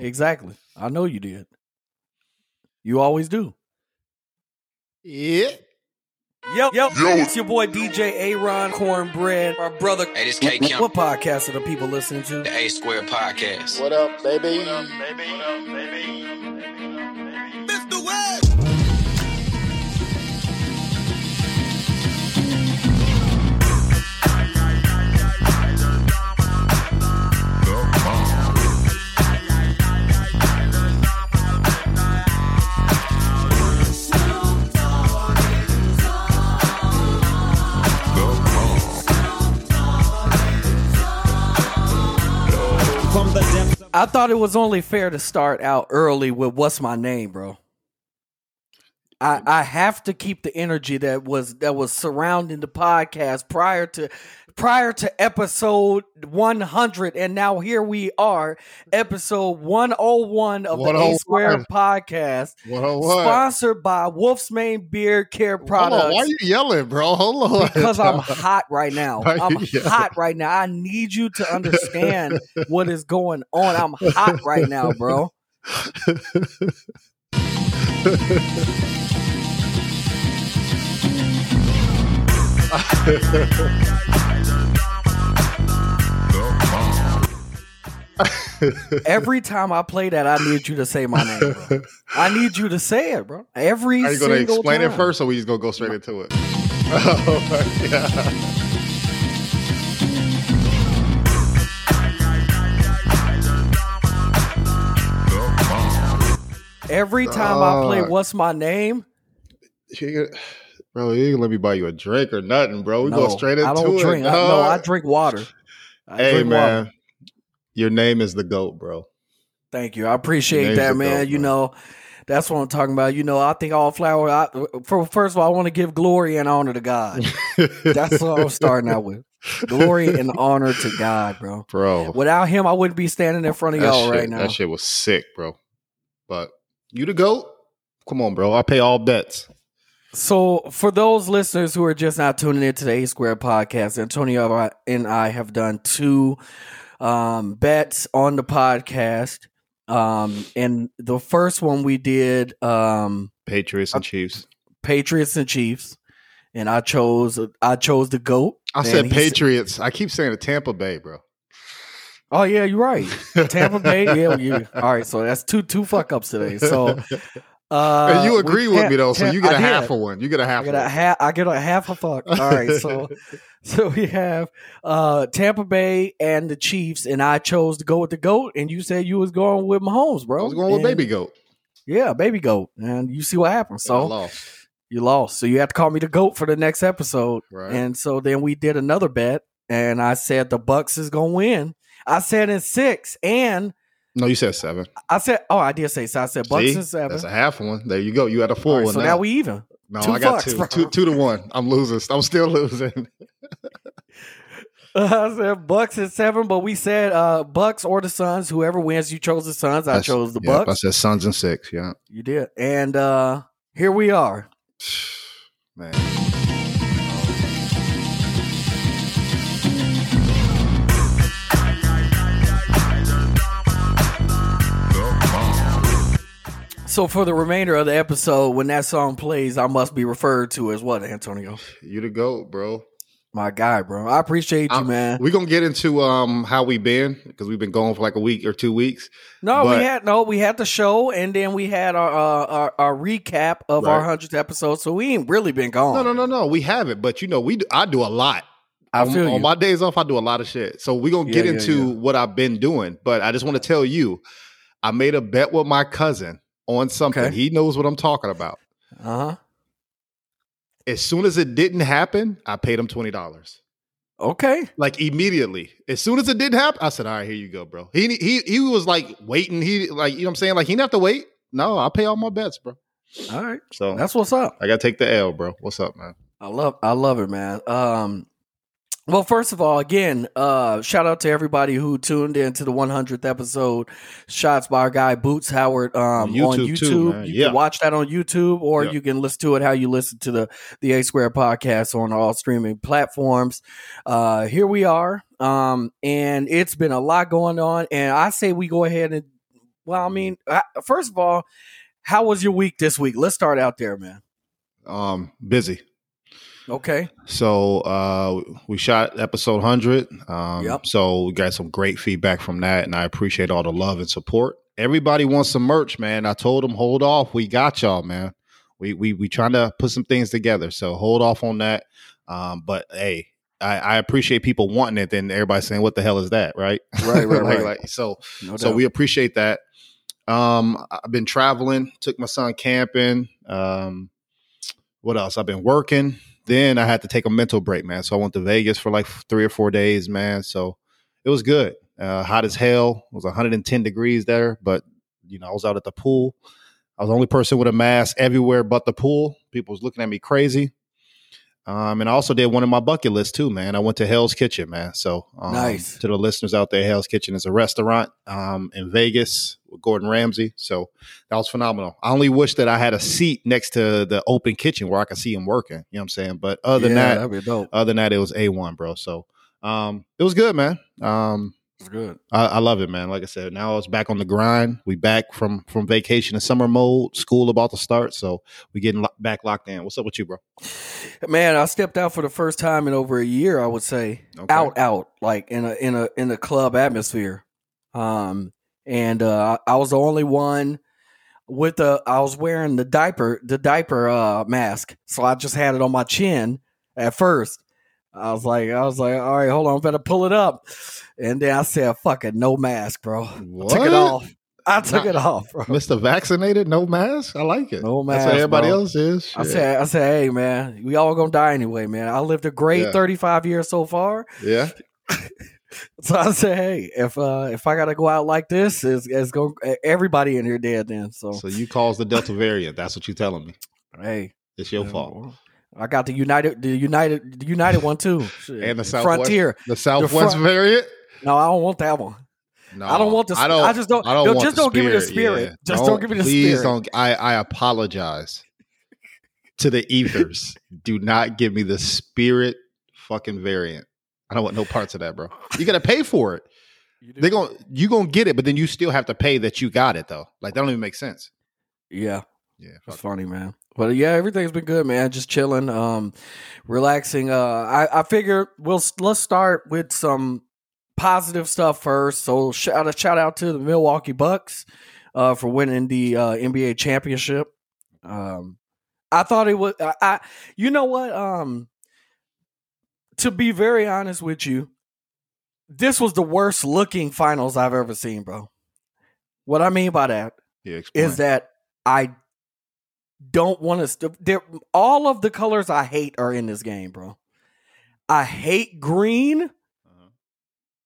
Exactly. I know you did. You always do. Yeah. Yo, yo, it's your boy DJ Aaron Cornbread, our brother. Hey, this K Kim, What podcast are the people listening to? the A Squared Podcast. What up, baby? From I thought it was only fair to start out early with "What's my name, bro." I I have to keep the energy that was that was surrounding the podcast prior to prior to episode 100 and now here we are episode 101 of the A Square oh podcast What up, what? sponsored by Wolf's Mane Beard Care Products why are you yelling, bro? Hold on. because I'm hot right now. I'm yelling? hot right now. I need you to understand what is going on. I'm hot right now, bro. Every time I play that, I need you to say my name, bro. I need you to say it, bro. Every Are you going to explain time. it first, or we just going to go straight into it? Oh my god! Every time I play "What's My Name," You Bro, you let me buy you a drink or nothing, bro. We no, go straight into I don't it. drink. I, no. I drink water. I hey drink man, water. Your name is the goat, bro. Thank you. I appreciate that, man. goat, you know, that's what I'm talking about. You know, I think all flower. I, for first of all, I want to give glory and honor to God. That's what I'm starting out with. Glory and honor to God, bro. bro. Without Him, I wouldn't be standing in front of that y'all shit, right now. That shit was sick, bro. But you the goat? Come on, bro. I pay all bets. So, for those listeners who are just not tuning in to the A Squared podcast, Antonio and I have done two um, bets on the podcast. Um, and the first one we did um, Patriots and Chiefs. Patriots and Chiefs, and I chose I chose the goat. I said Patriots. I keep saying the Tampa Bay, bro. Oh yeah, you're right. Tampa Bay. Yeah, you. All right, so that's two two fuck ups today. So uh, you agree with me though, so you get I a half of one. You get a I half. get of a one. half. I get a half a fuck. All right, so so we have uh Tampa Bay and the Chiefs, and I chose to go with the goat, and you said you was going with Mahomes, bro. I was going with And- Baby Goat. Yeah, baby goat, and you see what happened. I So lost. you lost. So you have to call me the goat for the next episode. Right. And so then we did another bet, and I said the Bucks is gonna win. I said in six, and No, you said seven. I said, oh, I did say so. I said Bucks See? in seven. That's a half one. There you go. You had a full right, one. so now we even. no, two I got two. bro. two. Two to one. I'm losing. I'm still losing. I said Bucks in seven, but we said uh Bucks or the Suns. Whoever wins, you chose the Suns. I That's- chose the Yep, I said Suns and six. Yeah, You did, and uh here we are. man. So for the remainder of the episode, when that song plays, I must be referred to as what, Antonio? You the goat, bro. My guy, bro. I appreciate you, I'm- man. We're gonna get into um how we been because we've been going for like a week or two weeks. No, But- we had no, we had the show, and then we had our uh, our, our recap of our hundredth episode. So we ain't really been gone. No, no, no, no. We haven't, but you know, we do, I do a lot. I on, feel you. on my days off, I do a lot of shit. So we're gonna Yeah, get yeah, into yeah. what I've been doing. But I just want to tell you, I made a bet with my cousin on something. Okay. He knows what I'm talking about. uh huh. As soon as it didn't happen, I paid him twenty dollars. Okay. Like immediately. As soon as it didn't happen, I said, All right, here you go, bro. He he he was like waiting. He like, you know what I'm saying? Like he didn't have to wait. No, I pay all my bets, bro. All right. So That's what's up. I gotta take the L, bro. What's up, man? I love I love it, man. Um well, first of all, again, uh, shout out to everybody who tuned in to the 100th episode. Shots by our guy Boots Howard um, on YouTube YouTube. too, you Yeah. can watch that on YouTube, or Yeah. you can listen to it how you listen to the the A Squared podcast on all streaming platforms. Uh, here we are, um, and it's been a lot going on. And I say we go ahead and Well, I mean, uh, first of all, how was your week this week? Let's start out there, man. Um, busy. Okay. So uh, we shot episode hundred. Um, Yep. So we got some great feedback from that, and I appreciate all the love and support. Everybody wants some merch, man. I told them hold off. We got y'all, man. We we we trying to put some things together. So hold off on that. Um, but hey, I, I appreciate people wanting it. Then everybody saying, "What the hell is that?" Right? Right, right, Like- right. like, so No so we appreciate that. Um, I've been traveling, took my son camping. Um, what else? I've been working. Then I had to take a mental break, man. So I went to Vegas for like three or four days, man. So it was good. Uh, hot as hell. It was 110 degrees there, but you know I was out at the pool. I was the only person with a mask everywhere but the pool. People was looking at me crazy. Um, and I also did one of my bucket lists too, man. I went to Hell's Kitchen, man. So um, Nice. to the listeners out there, Hell's Kitchen is a restaurant um, in Vegas with Gordon Ramsay. So that was phenomenal. I only wish that I had a seat next to the open kitchen where I could see him working. You know what I'm saying? But other than yeah, that, be dope. other than that, it was a one, bro. So um, it was good, man. It's good. I, I love it, man. Like I said, now it's back on the grind. We back from from vacation and summer mode. School about to start, so we getting lo- back locked in. What's up with you, bro? Man, I stepped out for the first time in over a year. I would say Okay. out, out, like in a in a in a club atmosphere. Um, and uh, I was the only one with the. I was wearing the diaper, the diaper uh mask, so I just had it on my chin at first. I was like, I was like, all right, hold on, I better pull it up. And then I said, fucking no mask, bro. I took it off. I took Nah. it off, bro. Mister Vaccinated, no mask. I like it. No That's mask, what everybody bro. else is. I said, I said, hey man, we all gonna die anyway, man. I lived a great Yeah. 35 years so far. yeah. So I said, hey, if uh if I gotta go out like this, it's, it's going everybody in here dead then. So, So you caused the Delta variant. That's what you telling me. hey, It's your fault. Well, I got the United, the United, the United one too, Shit. And the Southwest- Frontier. The Southwest front- variant. No, I don't want that one. No, I don't want the- I don't. I just don't- I don't no, want just don't give me the spirit. Just don't give me the please spirit. don't. I I apologize to the ethers. Do not give me the spirit fucking variant. I don't want no parts of that, bro. You got to pay for it. They're going to you going to get it, but then you still have to pay that you got it though. Like that don't even make sense. Yeah, Yeah. Fuck. funny, man. But yeah, everything's been good, man. Just chilling, um, relaxing. Uh, I I figure we'll let's start with some positive stuff first. So shout a shout out to the Milwaukee Bucks, uh, for winning the uh, NBA championship. Um, I thought it was. I, I you know what? Um, to be very honest with you, this was the worst looking finals I've ever seen, bro. What I mean by that Yeah, is that I don't want to. St- there, all of the colors I hate are in this game, bro. I hate green. Uh-huh.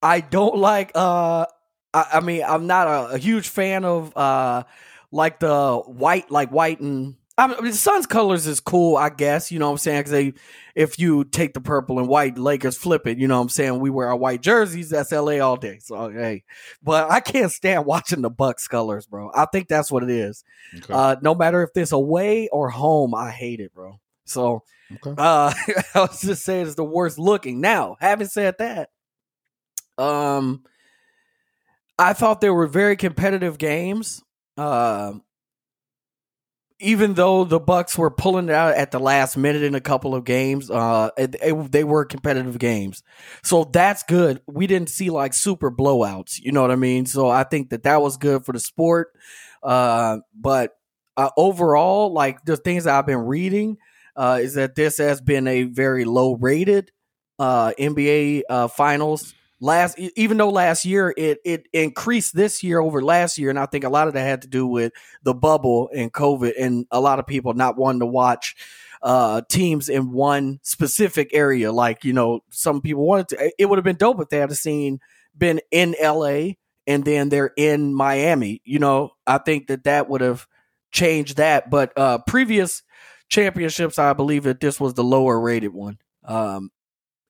I don't like. Uh, I, I mean, I'm not a, a huge fan of uh, like the white, like white and. I mean, the Suns colors is cool, I guess. You know what I'm saying? Because they, if you take the purple and white, Lakers flip it. You know what I'm saying? We wear our white jerseys. That's LA all day. So hey, but I can't stand watching the Bucks colors, bro. I think that's what it is. Okay. Uh, no matter if it's away or home, I hate it, bro. So okay. uh, I was just saying it's the worst looking. Now, having said that, um, I thought there were very competitive games. Uh, even though the Bucks were pulling it out at the last minute in a couple of games, uh, it, it- they were competitive games. So that's good. We didn't see like super blowouts. You know what I mean? So I think that that was good for the sport. Uh, but uh, overall, like the things I've been reading, uh, is that this has been a very low rated uh, NBA uh, finals. Last, even though last year it it increased this year over last year, and I think a lot of that had to do with the bubble and COVID, and a lot of people not wanting to watch uh, teams in one specific area. Like you know, some people wanted to. It would have been dope if they had seen been in LA and then they're in Miami. You know, I think that that would have changed that. But uh, previous championships, I believe that this was the lower rated one. Um,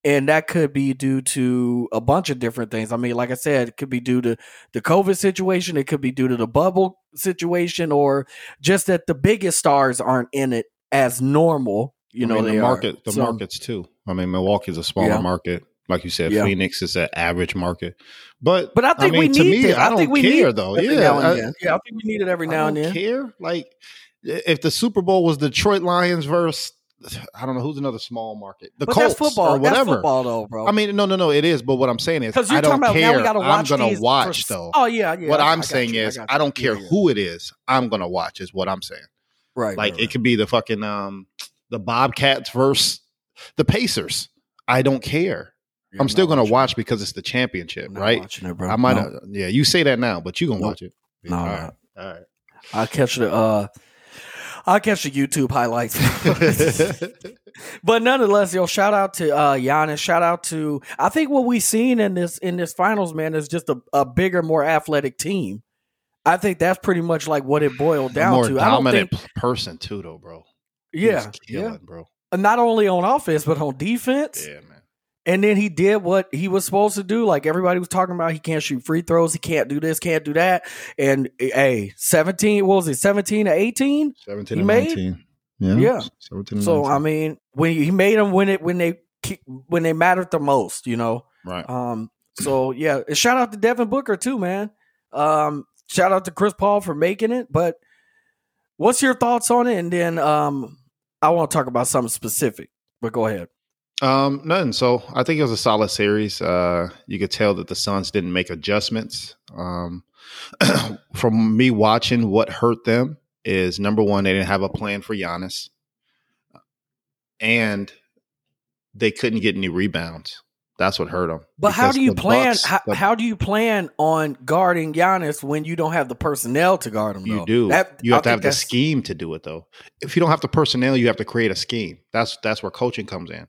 and that could be due to a bunch of different things. I mean, like I said, it could be due to the COVID situation, it could be due to the bubble situation, or just that the biggest stars aren't in it as normal. You I know, mean, they the are. market, the So- markets too. I mean, Milwaukee's a smaller Yeah. market. Like you said, Yeah. Phoenix is an average market. But But I think mean, we to need me, this. I I, don't think we care need though. Yeah, I- yeah, I think we need it every now and don't then. care. Like if the Super Bowl was Detroit Lions versus I don't know who's another small market, the But Colts football. or whatever. That's football, though, bro. I mean, no, no, no, it is. But what I'm saying is, I you're don't about care. watch. I'm gonna watch for- though. Oh yeah, yeah. what I- I I'm saying you, is, got I, don't care Yeah, who it is. I'm gonna watch. Is what I'm saying. Right. Like right, it could be the fucking um the Bobcats versus the Pacers. I don't care. right. I'm still gonna watching watch because it's the championship. I'm right? Watching it, bro. I might. No. uh yeah, you say that now, but you gonna Nope. watch it. No, all right. All I'll catch the. uh I'll catch the YouTube highlights. but nonetheless, yo, shout out to uh Giannis. Shout out to I think what we've seen in this in this finals, man, is just a, a bigger, more athletic team. I think that's pretty much like what it boiled down more to. I don't think, person too, though, bro. He yeah, killing, yeah. bro. Not only on offense, but on defense. Yeah, man. And then he did what he was supposed to do. Like everybody was talking about, he can't shoot free throws, he can't do this, can't do that. And hey, seventeen, what was it, seventeen to eighteen? Seventeen He and made- nineteen. Yeah, Yeah. Seventeen. And So 19. I mean, when he made them when it when they when they mattered the most, you know. right. Um. So yeah, and shout out to Devin Booker too, man. Um. Shout out to Chris Paul for making it. But what's your thoughts on it? And then um, I want to talk about something specific. But go ahead. Um, nothing. So I think it was a solid series. Uh, you could tell that the Suns didn't make adjustments. Um, from me watching, what hurt them is number one, they didn't have a plan for Giannis, and they couldn't get any rebounds. That's what hurt them. But how do you plan? Bucks- how, the- how do you plan on guarding Giannis when you don't have the personnel to guard him? You though? do. That- you I have to have the scheme to do it, though. If you don't have the personnel, you have to create a scheme. That's that's where coaching comes in.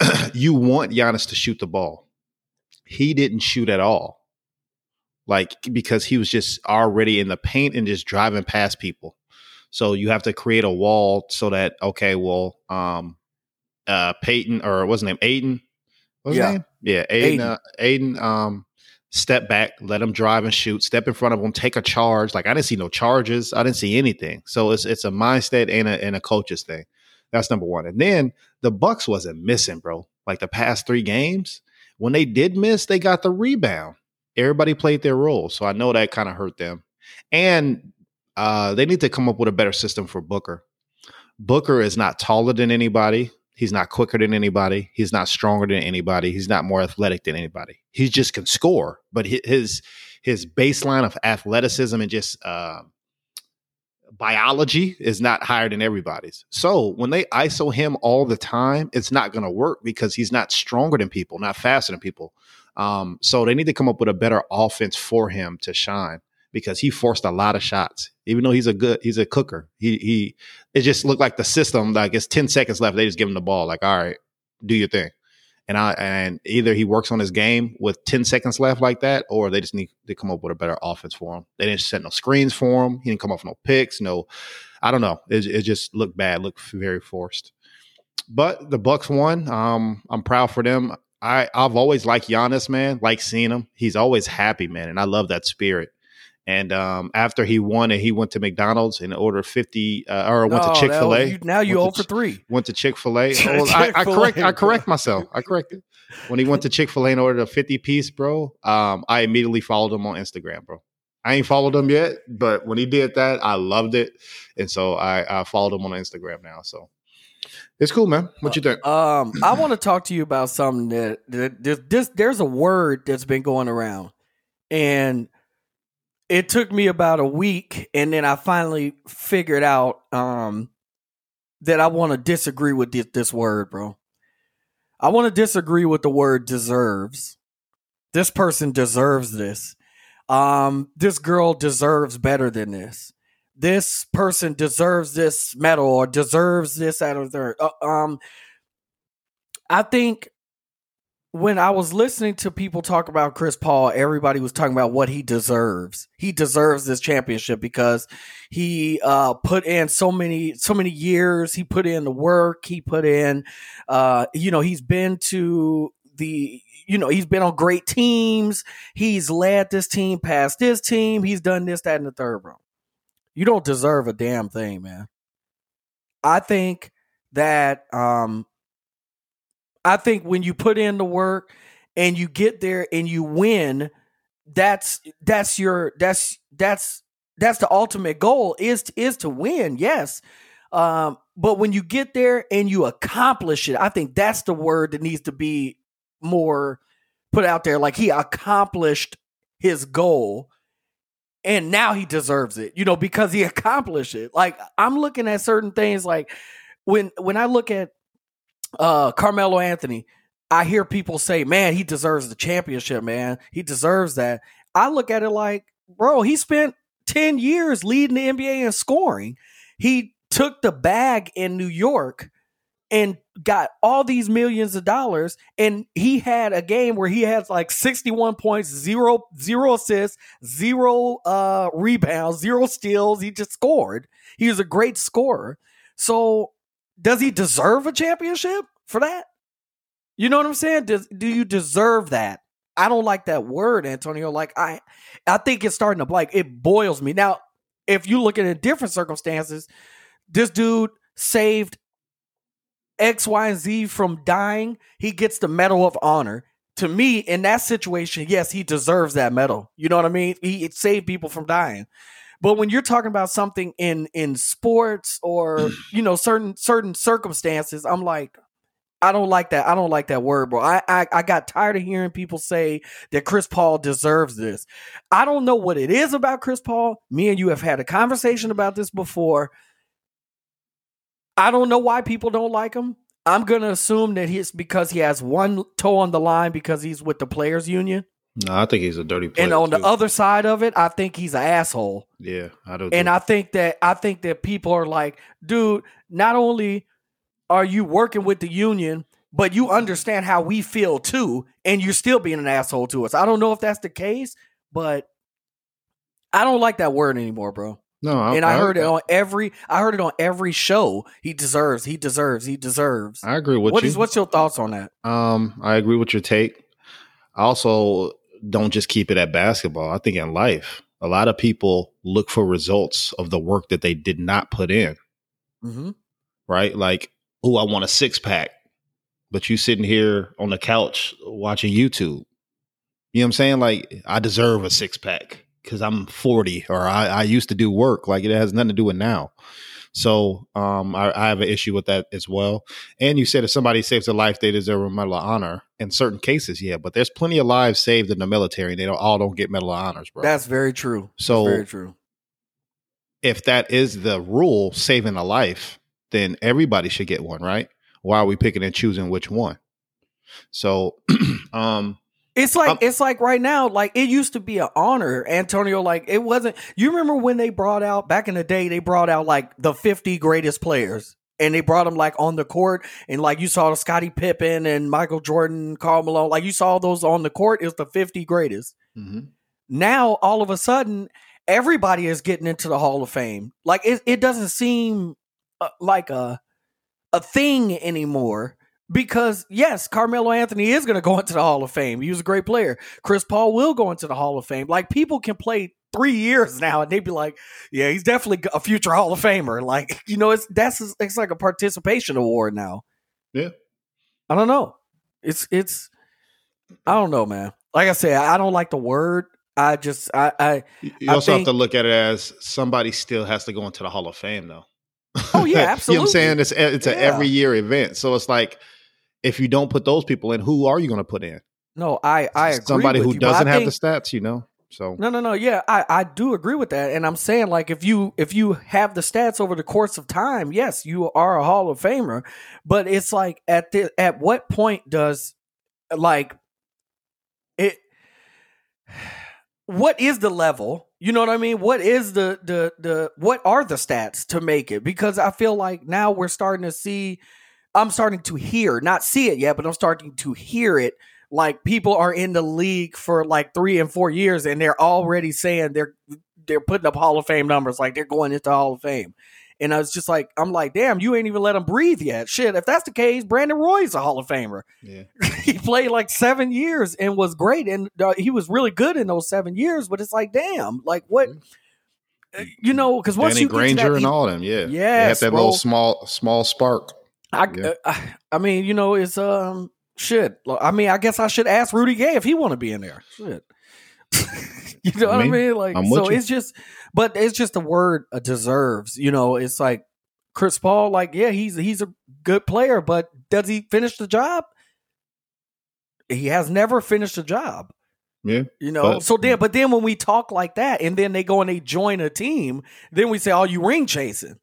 you want Giannis to shoot the ball. He didn't shoot at all, like because he was just already in the paint and just driving past people. So you have to create a wall so that okay, well, um, uh, Peyton or what's his name, Ayton, what's Yeah. his name? Yeah, Ayton. Ayton. Uh, Ayton. Um, step back, let him drive and shoot. Step in front of him, take a charge. Like I didn't see no charges. I didn't see anything. So it's it's a mindset and a and a coach's thing. That's number one. And then the Bucks wasn't missing, bro. Like the past three games, when they did miss, they got the rebound. Everybody played their role, so I know that kind of hurt them. And uh, they need to come up with a better system for Booker. Booker is not taller than anybody. He's not quicker than anybody. He's not stronger than anybody. He's not more athletic than anybody. He just can score, but his his baseline of athleticism and just uh, biology is not higher than everybody's. So when they ISO him all the time, it's not going to work because he's not stronger than people, not faster than people. Um, so they need to come up with a better offense for him to shine because he forced a lot of shots. Even though he's a good, he's a cooker. He he. It just looked like the system. Like it's ten seconds left. They just give him the ball. Like all right, do your thing. And I and either he works on his game with ten seconds left like that, or they just need to come up with a better offense for him. They didn't set no screens for him. He didn't come off no picks. No, I don't know. It, it just looked bad. Looked very forced. But the Bucks won. Um, I'm proud for them. I I've always liked Giannis, man. Like seeing him. He's always happy, man, and I love that spirit. And um, after he won, and he went to McDonald's and ordered fifty, uh, or went Oh, to Chick fil A. Now you Went for three. Went to Chick Fil A. Oh, I, I correct. I correct myself. I corrected. When he went to Chick Fil A and ordered a fifty piece, bro, um, I immediately followed him on Instagram, bro. I ain't followed him yet, but when he did that, I loved it, and so I, I followed him on Instagram now. So it's cool, man. What you think? Um, I want to talk to you about something that, that this, this there's a word that's been going around, and it took me about a week, and then I finally figured out um that I want to disagree with this, this word, bro. I want to disagree with the word deserves. This person deserves this. Um, this girl deserves better than this. This person deserves this medal or deserves this out of their. Uh, um, I think when I was listening to people talk about Chris Paul, everybody was talking about what he deserves. He deserves this championship because he uh, put in so many so many years. He put in the work. He put in, uh, you know, he's been to the. You know, he's been on great teams. He's led this team past this team. He's done this, that, and the third round. You don't deserve a damn thing, man. I think that um I think when you put in the work and you get there and you win, that's that's your that's that's that's the ultimate goal is is to win. Yes. Um, but when you get there and you accomplish it, I think that's the word that needs to be more put out there. Like he accomplished his goal and now he deserves it, you know, because he accomplished it. Like I'm looking at certain things like when when I look at uh Carmelo Anthony, I hear people say, "Man, he deserves the championship, man. He deserves that." I look at it like, "Bro, he spent 10 years leading the NBA in scoring. He took the bag in New York and got all these millions of dollars and he had a game where he had like 61 points zero zero assists zero uh rebounds zero steals he just scored he was a great scorer so does he deserve a championship for that you know what i'm saying does, do you deserve that i don't like that word antonio like i i think it's starting to like it boils me now if you look at it in different circumstances this dude saved X, Y, and Z from dying, he gets the Medal of Honor. To me, in that situation, yes, he deserves that medal. You know what I mean? He saved people from dying. But when you're talking about something in in sports or you know certain certain circumstances, I'm like, I don't like that. I don't like that word, bro. I, I I got tired of hearing people say that Chris Paul deserves this. I don't know what it is about Chris Paul. Me and you have had a conversation about this before. I don't know why people don't like him. I'm gonna assume that it's because he has one toe on the line because he's with the players union. No, I think he's a dirty player. And on too. the other side of it, I think he's an asshole. yeah, I don't. And I think that I think that people are like, dude, not only are you working with the union, but you understand how we feel too, and you're still being an asshole to us. I don't know if that's the case, but I don't like that word anymore, bro. no, I, and I, I heard it on every I heard it on every show. He deserves, he deserves, he deserves. I agree with What you. is what's your thoughts on that? Um, I agree with your take. I also don't just keep it at basketball. I think in life, a lot of people look for results of the work that they did not put in. Mm-hmm. Right? Like, oh, I want a six pack, but you sitting here on the couch watching YouTube. You know what I'm saying? Like, I deserve a six pack because I'm 40 or I, I used to do work. Like, it has nothing to do with now. So um, I, I have an issue with that as well. And you said if somebody saves a life, they deserve a medal of honor. In certain cases, yeah, but there's plenty of lives saved in the military, and they don't all don't get medal of honors, bro. That's very true. so Very true. if that is the rule, saving a life, then everybody should get one, right? Why are we picking and choosing which one? So, um, It's like Um, it's like right now, like it used to be an honor, Antonio. Like it wasn't. You remember when they brought out back in the day? They brought out like the fifty greatest players, and they brought them like on the court, and like you saw Scottie Pippen and Michael Jordan, Karl Malone. Like you saw those on the court. It was the fifty greatest. mhm. Now all of a sudden, everybody is getting into the Hall of Fame. Like it, it doesn't seem uh, like a a thing anymore. Because yes, Carmelo Anthony is going to go into the Hall of Fame. He was a great player. Chris Paul will go into the Hall of Fame. Like people can play three years now, and they'd be like, "Yeah, he's definitely a future Hall of Famer." Like you know, it's that's it's like a participation award now. Yeah. I don't know. It's it's I don't know, man. Like I said, I don't like the word. I just I I you you I also think- have to look at it as somebody still has to go into the Hall of Fame, though. Oh, yeah, you know I'm saying? It's it's an Yeah. every year event, so it's like if you don't put those people in, who are you going to put in? no, I I agree. Somebody with who you, doesn't have think- the stats, you know. So No, no, no. Yeah, I, I do agree with that, and I'm saying like if you if you have the stats over the course of time, yes, you are a Hall of Famer. But it's like at the at what point does like it? What is the level? You know what I mean? What is the the the what are the stats to make it? Because I feel like now we're starting to see. I'm starting to hear, not see it yet, but I'm starting to hear it like people are in the league for like three and four years and they're already saying they're they're putting up Hall of Fame numbers, like they're going into Hall of Fame. And I was just like, I'm like, damn, you ain't even let him breathe yet. Shit, if that's the case, Brandon Roy's a Hall of Famer. yeah, he played like seven years and was great, and uh, he was really good in those seven years. But it's like, damn, like what, you know? Because once Danny you Granger that, and you- all them, yeah, they Yes, have that little small small spark. I, Yeah. uh, I mean, you know, it's um, Shit. I mean, I guess I should ask Rudy Gay if he want to be in there. Shit. you know I what I mean, mean? Like, I'm so it's just, but it's just the word uh, deserves. You know, it's like Chris Paul. Like, yeah, he's he's a good player, but does he finish the job? He has never finished a job. Yeah. You know, But- so then, but then when we talk like that, and then they go and they join a team, then we say, "Oh, you ring chasing."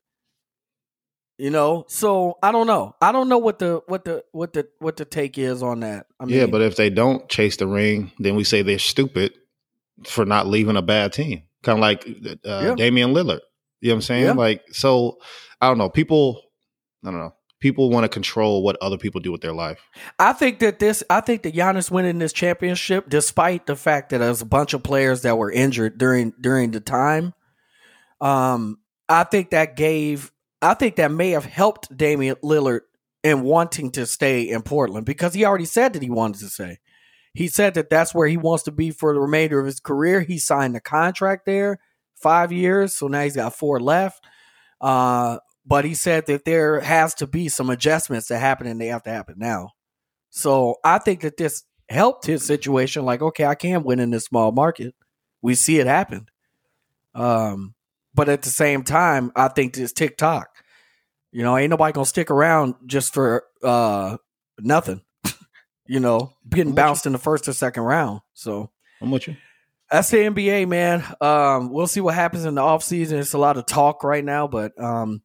You know, so I don't know. I don't know what the what the what the what the take is on that. I mean, yeah, but if they don't chase the ring, then we say they're stupid for not leaving a bad team. Kind of like uh, Yeah. Damian Lillard. You know what I'm saying? Yeah. Like, so I don't know. People, I don't know. People want to control what other people do with their life. I think that this, I think that Giannis winning this championship, despite the fact that there's a bunch of players that were injured during during the time, um, I think that gave, I think that may have helped Damian Lillard in wanting to stay in Portland because he already said that he wanted to stay. He said that that's where he wants to be for the remainder of his career. He signed a contract there, five years, so now he's got four left. Uh, but he said that there has to be some adjustments that happen and they have to happen now. So I think that this helped his situation. Like, okay, I can win in this small market. We see it happen. Um, but at the same time, I think this TikTok. You know, ain't nobody gonna stick around just for uh nothing. you know, getting I'm with bounced in the first or second round. So I'm with you. that's the NBA, man. Um, we'll see what happens in the offseason. It's a lot of talk right now, but um,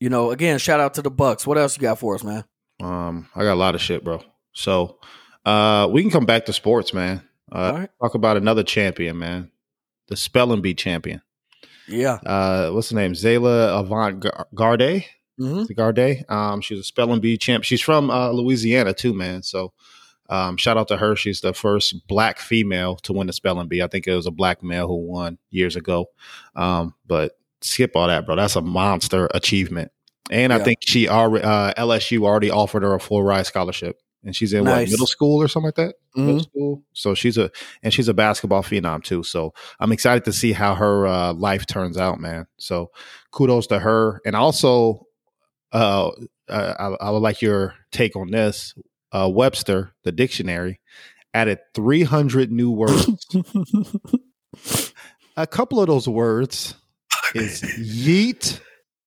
you know, again, shout out to the Bucks. What else you got for us, man? Um, I got a lot of shit, bro. So, uh, we can come back to sports, man. Uh, All right. talk about another champion, man. The spelling bee champion. Yeah. Uh, what's the name? Zayla Avant Garde. hmm Garde. Um, she's a spelling bee champ. She's from uh, Louisiana too, man. So um, shout out to her. She's the first black female to win the spelling bee. I think it was a black male who won years ago. Um, but skip all that, bro. That's a monster achievement. And I think she already uh, LSU already offered her a full ride scholarship, and she's in what Nice. middle school or something like that. Middle Mhm. school. So she's a and she's a basketball phenom too. So I'm excited to see how her uh, life turns out, man. So kudos to her, and also uh, I, I would like your take on this. Uh, Webster, the dictionary, added 300 new words. a couple of those words is yeet,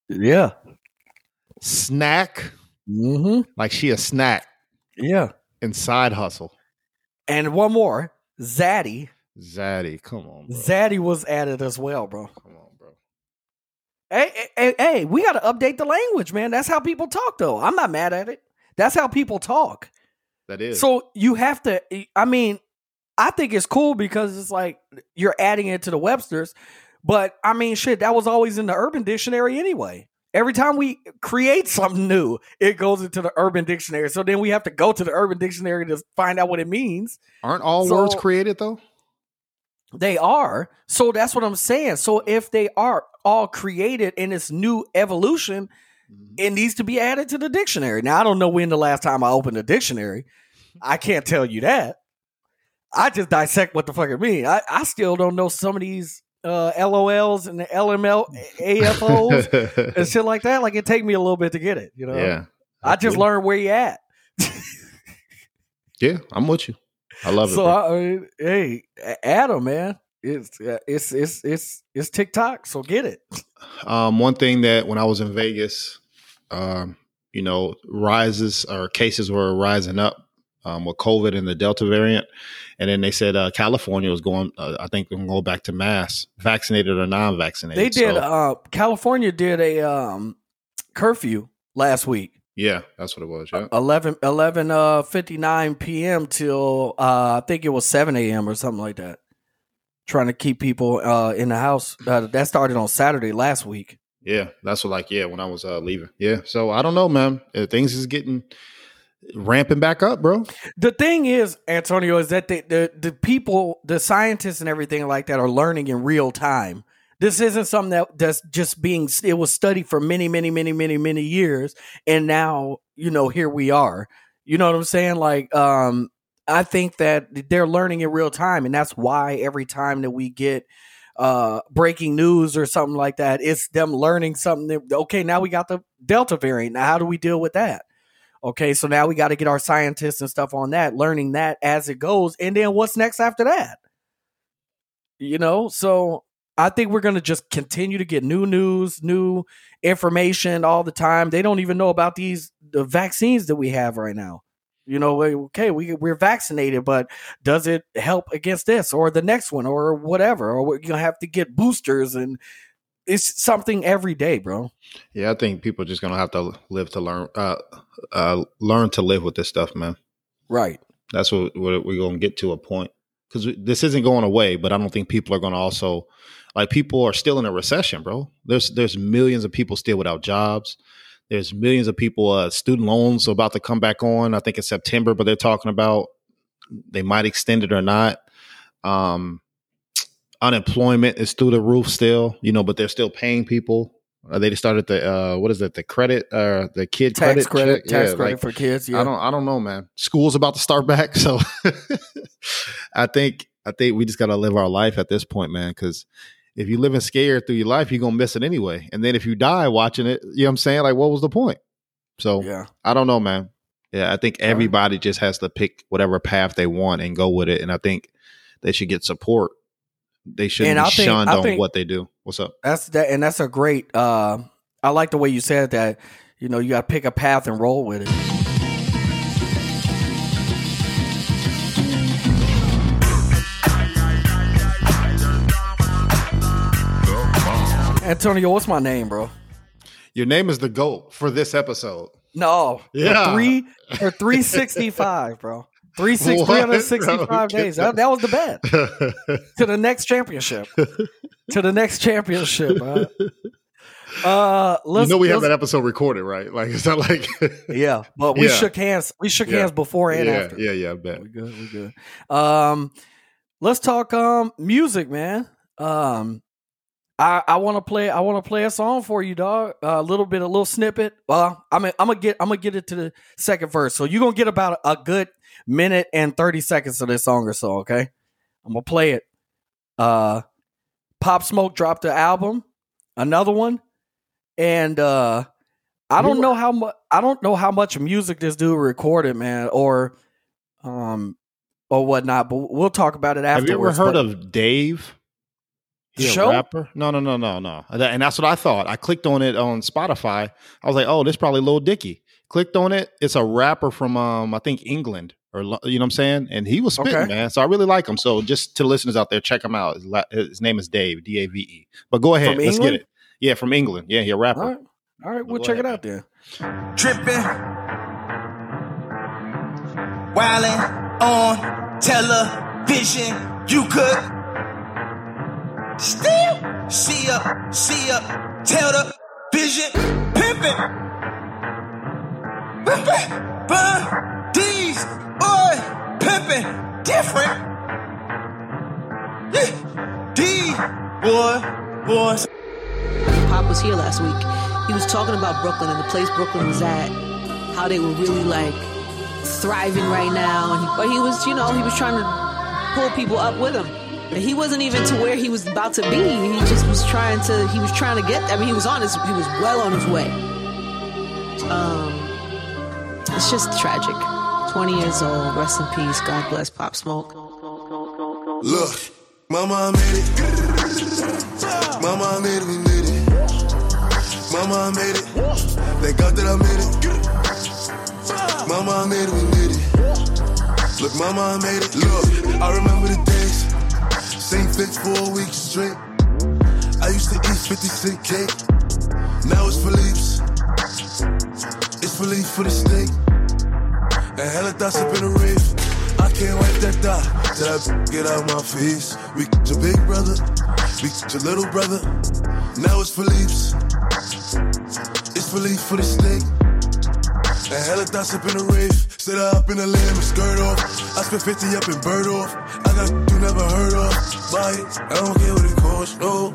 yeah. snack, hmm like she a snack, Yeah. and side hustle. And one more, Zaddy. Zaddy, come on, bro. Zaddy was added as well, bro. Come on, bro. Hey, hey, hey, hey, we got to update the language, man. That's how people talk, though. I'm not mad at it. That's how people talk. That is. So you have to. I mean, I think it's cool because it's like you're adding it to the Webster's, but I mean, shit, that was always in the Urban Dictionary anyway. Every time we create something new, it goes into the Urban Dictionary. So then we have to go to the Urban Dictionary to find out what it means. Aren't all So- words created though? They are. So that's what I'm saying. So if they are all created in this new evolution, mm-hmm. it needs to be added to the dictionary. Now I don't know when the last time I opened a dictionary. I can't tell you that. I just dissect what the fuck it means. I, I still don't know some of these uh, LOLs and the LML AFOs and shit like that. Like it take me a little bit to get it. You know. yeah. I just learned where you at. Yeah, I'm with you. I love it. so. I, I mean, hey, Adam, man, it's uh, it's it's it's it's TikTok. So get it. Um, one thing that when I was in Vegas, um, you know, rises or cases were rising up um, with COVID and the Delta variant, and then they said uh, California was going. Uh, I think going back to mass, vaccinated or non-vaccinated. They did. So, uh California did a um curfew last week. yeah, that's what it was. Yeah. 11, 11 uh 59 p.m. till uh I think it was 7 a.m. or something like that. Trying to keep people uh in the house. Uh, that started on Saturday last week. Yeah, that's what like yeah when I was uh, leaving. Yeah, so I don't know, man. Uh, things is getting ramping back up, bro. The thing is, Antonio, is that the, the the people, the scientists and everything like that are learning in real time. This isn't something that that's just being it was studied for many, many, many, many, many years, and now you know here we are. You know what I'm saying? Like, um, I think that they're learning in real time, and that's why every time that we get uh breaking news or something like that, it's them learning something. That, okay, now we got the Delta variant. Now, how do we deal with that? Okay, so now we got to get our scientists and stuff on that, learning that as it goes. And then what's next after that? You know, so I think we're going to just continue to get new news, new information all the time. They don't even know about these the vaccines that we have right now. You know, okay, we we're vaccinated, but does it help against this or the next one or whatever? Or gonna have to get boosters and it's something every day, bro. Yeah, I think people are just gonna have to live to learn, uh, uh, learn to live with this stuff, man. Right. That's what, what we're gonna get to a point because this isn't going away. But I don't think people are gonna also like people are still in a recession, bro. There's there's millions of people still without jobs. There's millions of people uh, student loans about to come back on. I think in September, but they're talking about they might extend it or not. Um, unemployment is through the roof still, you know, but they're still paying people. Uh, they started the uh, what is it? The credit, uh, the kid tax credit, credit, tax Yeah, credit like, for kids. Yeah, I don't, I don't know, man. School's about to start back, so I think, I think we just got to live our life at this point, man. Because if you're living scared through your life, you're gonna miss it anyway. And then if you die watching it, you know what I'm saying? Like, what was the point? So yeah, I don't know, man. Yeah, I think everybody just has to pick whatever path they want and go with it. And I think they should get support. They shouldn't And be think- shunned I on what they do. What's up? that's that, and that's a great. uh I like the way you said that. You know, you got to pick a path and roll with it. Antonio, what's my name, bro? Your name is the GOAT for this episode. No, for Yeah. three or three sixty five, bro. Three six What, three hundred sixty bro? five Get days. That, that was the bet to the next championship. to the next championship. Uh, you know we have that episode recorded, right? Like it's not like Yeah, but we Yeah. shook hands. We shook Yeah. hands before and yeah, after. yeah, yeah, I bet. We good. We good. Um, let's talk um music, man. Um, I I want to play. I want to play a song for you, dog. A little bit, a little snippet. Well, I'm I'm gonna get I'm gonna get it to the second verse. So you're gonna get about a, a good minute and thirty seconds of this song or so. Okay, I'm gonna play it. Uh, Pop Smoke dropped the album, another one, and uh, I don't know how much I don't know how much music this dude recorded, man, or um or whatnot. But we'll talk about it Have you ever heard of Dave? He Show? rapper? No, no, no, no, no. And And that's what I thought. I clicked on it on Spotify. I was like, oh, this probably Lil Dicky. Clicked on it. It's a rapper from um, I think England or you know what I'm saying. And he was spitting, Okay. man. So I really like him. So just to the listeners out there, check him out. His, la- his name is Dave, D A V E. But go ahead, From let's get it. Yeah, from England. Yeah, he a rapper. All right, all right, we'll check ahead, it out then. Drippin'. Wildin' on television. You could still see up, see up, tell the vision. Pimpin'. Pimpin'. Burn these boy pimpin'. Different. These boy, boys. Pop was here last week. He was talking about Brooklyn and the place Brooklyn was at, how they were really like thriving right now. And he, but he was, you know, he was trying to pull people up with him. And he wasn't even to where he was about to be. He just was trying to. He was trying to get. I mean, he was on his. He was well on his way. Um, it's just tragic. Twenty years old. Rest in peace. God bless Pop Smoke. Look, mama I made it. Mama I made it, we made it. Mama I made it. Thank God that I made it. Mama I made it, we made it. Look, mama I made it. Look, I remember the days. Same fits for a week straight. I used to eat 50 cent cake. Now it's Philippe's. It's Philippe for the steak. And hella thoughts up in the rave. I can't wipe that thought till that get out my face. We your big brother, we your little brother. Now it's for Philippe's. It's for Philippe for the steak. And hella thoughts up in the rave. Sit up in the lamb and skirt off. I spent 50 up in bird off. I got you never heard of. Buy it, I don't care what it costs, no.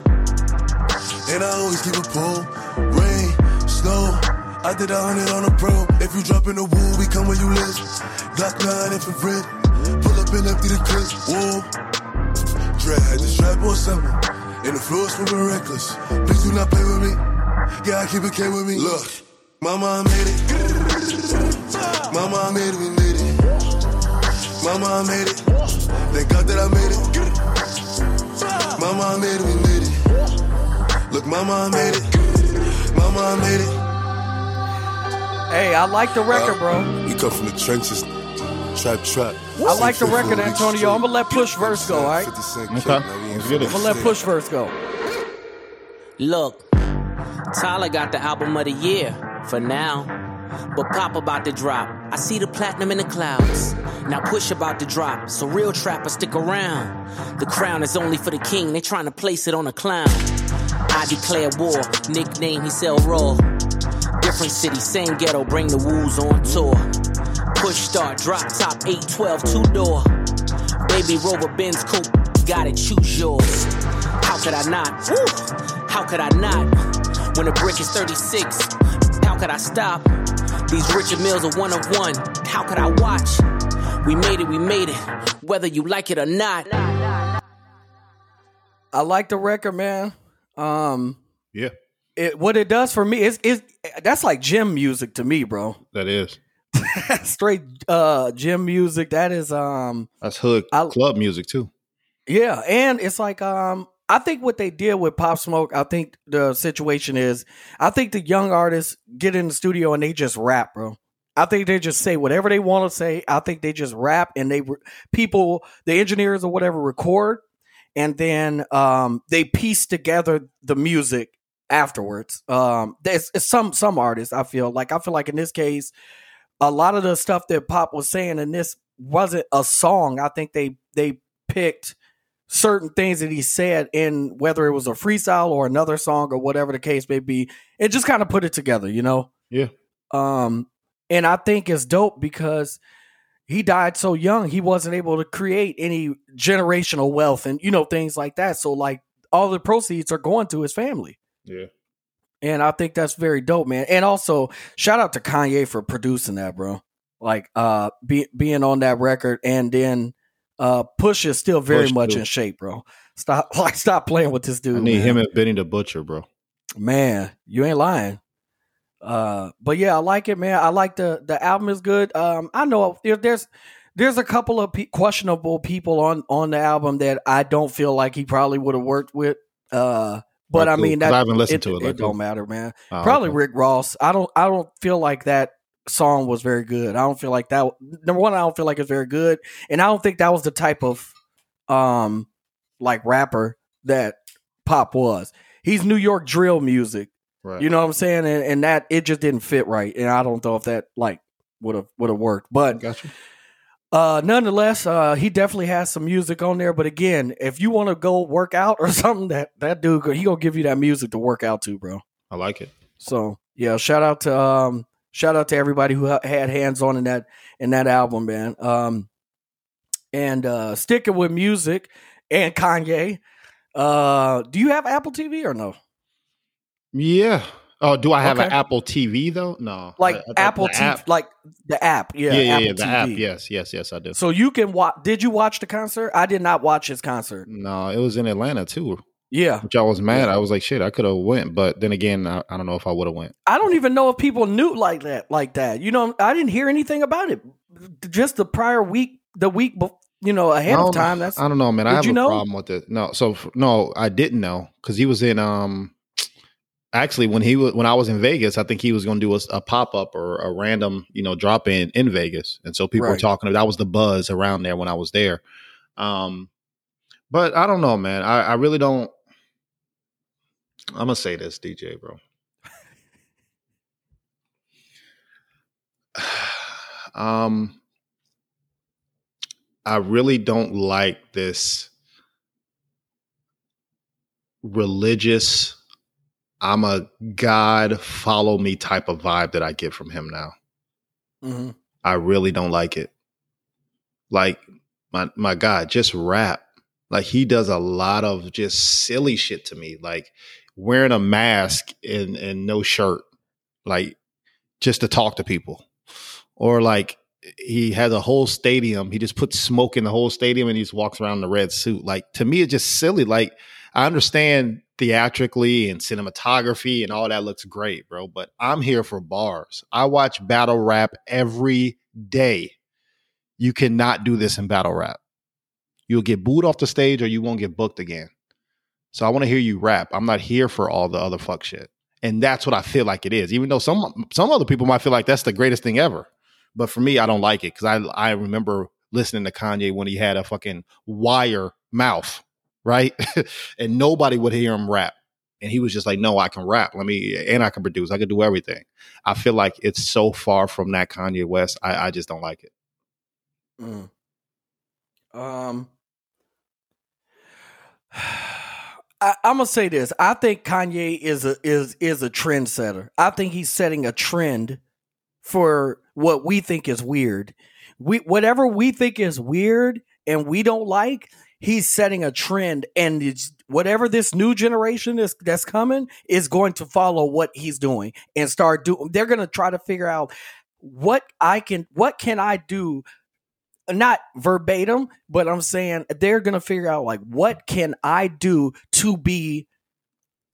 And I always keep a pole. Rain, snow. I did a hundred on a pro. If you drop in the wool, we come where you live. Glock 9 infrared. Pull up and empty the clip. Whoa. Dread had the strap on something. And the floor swimming reckless. Please do not play with me. Yeah, I keep it K with me. Look, mama, I made it. Mama, I made it, we made it. Mama, I made it. Thank God that I made it. Mama, I made it, we made it. Look, Mama, I made it. Mama, I made it. Hey, I like the record, bro. We come from the trenches. Trap, trap. I like the record, Antonio. I'm gonna let Push verse go, all right? Okay, let's get it. I'm gonna let Push verse go. Look, Tyler got the album of the year for now. But Pop about to drop. I see the platinum in the clouds. Now push about to drop. So real trappers stick around. The crown is only for the king. They trying to place it on a clown. I declare war. Nickname he sell raw. Different city, same ghetto. Bring the woos on tour. Push start, drop top 812 two door. Baby Rover Benz coupe. gotta choose yours. How could I not? Woo! How could I not? When the brick is 36, how could I stop? These Richard Milles are one of one. How could I watch? We made it, we made it, whether you like it or not. I like the record, man. Um, Yeah, it what it does for me is is that's like gym music to me, bro. that is. Straight uh gym music. That is um That's hood I- club music too. Yeah, and it's like um I think what they did with Pop Smoke, I think the situation is I think the young artists get in the studio and they just rap, bro. I think they just say whatever they want to say. I think they just rap and they people, the engineers or whatever record and then um they piece together the music afterwards. Um there's it's some some artists I feel like I feel like in this case a lot of the stuff that Pop was saying in this wasn't a song. I think they they picked certain things that he said in whether it was a freestyle or another song or whatever the case may be, and just kind of put it together, you know? Yeah. Um, and I think it's dope because he died so young, he wasn't able to create any generational wealth and you know things like that. So like all the proceeds are going to his family. Yeah. And I think that's very dope, man. And also, shout out to Kanye for producing that, bro. Like uh be, being on that record and then uh Push is still very Push, much in shape, bro. Stop like stop playing with this dude. I need man. him and Benny the Butcher, bro. Man, you ain't lying. Uh, but yeah, I like it, man. I like the the album is good. Um, I know there, there's there's a couple of pe- questionable people on on the album that I don't feel like he probably would have worked with. Uh, but I mean, that I haven't listened it, to it, It, like, don't matter, man. Oh, Probably okay. Rick Ross. I don't I don't feel like that song was very good. I don't feel like that. Number one, I don't feel like it's very good, and I don't think that was the type of um like rapper that Pop was. He's New York drill music. Right. You know what I'm saying? And, and that it just didn't fit right. And I don't know if that like would have would have worked. But Got you. Uh nonetheless, uh he definitely has some music on there. But again, if you want to go work out or something, that that dude he gonna give you that music to work out to, bro. I like it. So yeah, shout out to um shout out to everybody who ha- had hands on in that in that album, man. Um and uh sticking with music and Kanye. Uh do you have Apple TV or no? Yeah. Oh, do I have an Apple TV though? No. Like uh, uh, I- I Apple TV app- like the app. Yeah, Yeah, yeah, Apple yeah. The TV. app. Yes, yes, yes. I do. So you can watch did you watch the concert? I did not watch his concert. No, it was in Atlanta too, Yeah. which I was mad. I was like, shit, I could have went, but then again, I, I don't know if I would have went. I don't even know if people knew like that, like that. You know, I didn't hear anything about it. Just the prior week, the week, you know, ahead of um, time. That's I don't know, man. I have a know? problem with it. No, so no, I didn't know because he was in. Um, actually, when he was when I was in Vegas, I think he was going to do a, a pop up or a random, you know, drop in in Vegas, and so people were Right. talking. That was the buzz around there when I was there. Um, but I don't know, man. I, I really don't. I'm gonna say this, DJ, bro. um, I really don't like this religious. I'm a God, follow me type of vibe that I get from him now. Mhm. I really don't like it. Like my my God, just rap. Like he does a lot of just silly shit to me. Like wearing a mask and and no shirt, like just to talk to people, or like he has a whole stadium. He just puts smoke in the whole stadium and he just walks around in the red suit. Like to me, it's just silly. Like I understand theatrically and cinematography and all that looks great, bro. But I'm here for bars. I watch battle rap every day. You cannot do this in battle rap. You'll get booed off the stage or you won't get booked again. So I want to hear you rap. I'm not here for all the other fuck shit. And that's what I feel like it is. Even though some some other people might feel like that's the greatest thing ever. But for me, I don't like it because I I remember listening to Kanye when he had a fucking wire mouth, right? and nobody would hear him rap. And he was just like, no, I can rap. Let me, and I can produce. I can do everything. I feel like it's so far from that Kanye West. I, I just don't like it. Mm. Um, I, I'm gonna say this. I think Kanye is a is is a trendsetter. I think he's setting a trend for what we think is weird. We whatever we think is weird and we don't like, he's setting a trend, and it's whatever this new generation is that's coming is going to follow what he's doing and start doing. They're gonna try to figure out what I can what can I do not verbatim, but I'm saying they're gonna figure out like what can I do to be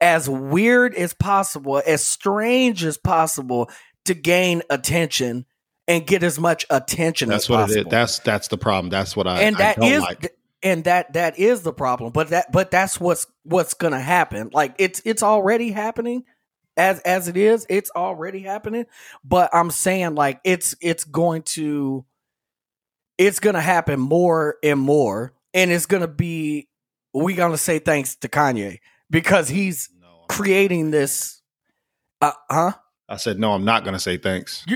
as weird as possible, as strange as possible to gain attention and get as much attention That's as what possible. it is. That's that's the problem. That's what I and I that don't is like. And that that is the problem. But that but that's what's what's gonna happen. Like it's it's already happening as as it is. It's already happening. But I'm saying like it's it's going to it's gonna happen more and more, and it's gonna be we gonna say thanks to Kanye because he's No, creating this. Uh huh. I said no. I'm not going to say thanks.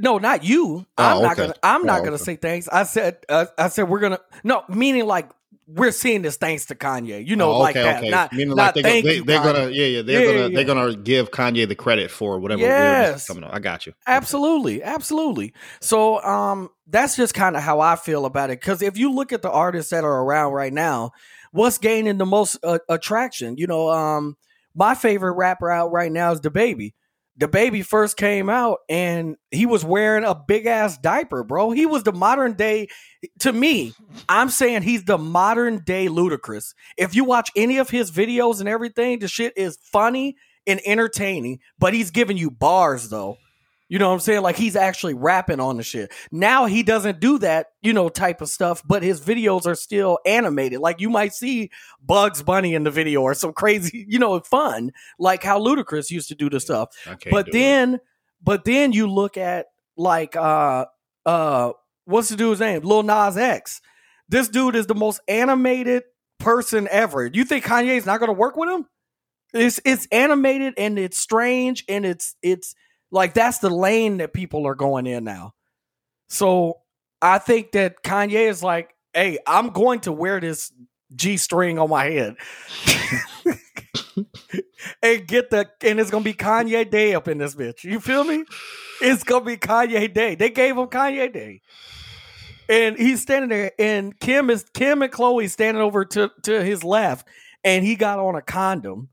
No, not you. Oh, I'm not okay. gonna. I'm not Oh, gonna okay. say thanks. I said. Uh, I said we're gonna. No, meaning like we're seeing this thanks to Kanye. You know, Oh, like that. Not, Meaning not like they, thank they, you. they're Kanye. gonna yeah yeah they're Yeah, gonna yeah, they're gonna give Kanye the credit for whatever Yes. coming on. I got you. Absolutely, absolutely. So, um, that's just kind of how I feel about it. Because if you look at the artists that are around right now, what's gaining the most uh, attraction? You know, um, my favorite rapper out right now is the Baby. The Baby first came out and he was wearing a big ass diaper, bro. He was the modern day. To me, I'm saying he's the modern day Ludacris. If you watch any of his videos and everything, the shit is funny and entertaining. But he's giving you bars though. You know what I'm saying? Like he's actually rapping on the shit. Now he doesn't do that, you know, type of stuff, but his videos are still animated. Like you might see Bugs Bunny in the video or some crazy, you know, fun, like how Ludacris used to do the stuff. But do it. then, but then you look at like uh uh what's the dude's name? Lil Nas X. This dude is the most animated person ever. You think Kanye's not gonna work with him? It's it's animated and it's strange and it's it's like that's the lane that people are going in now. So I think that Kanye is like, hey, I'm going to wear this G string on my head. and get the and it's gonna be Kanye Day up in this bitch. You feel me? It's gonna be Kanye Day. They gave him Kanye Day. And he's standing there, and Kim is Kim and Chloe standing over to, to his left, and he got on a condom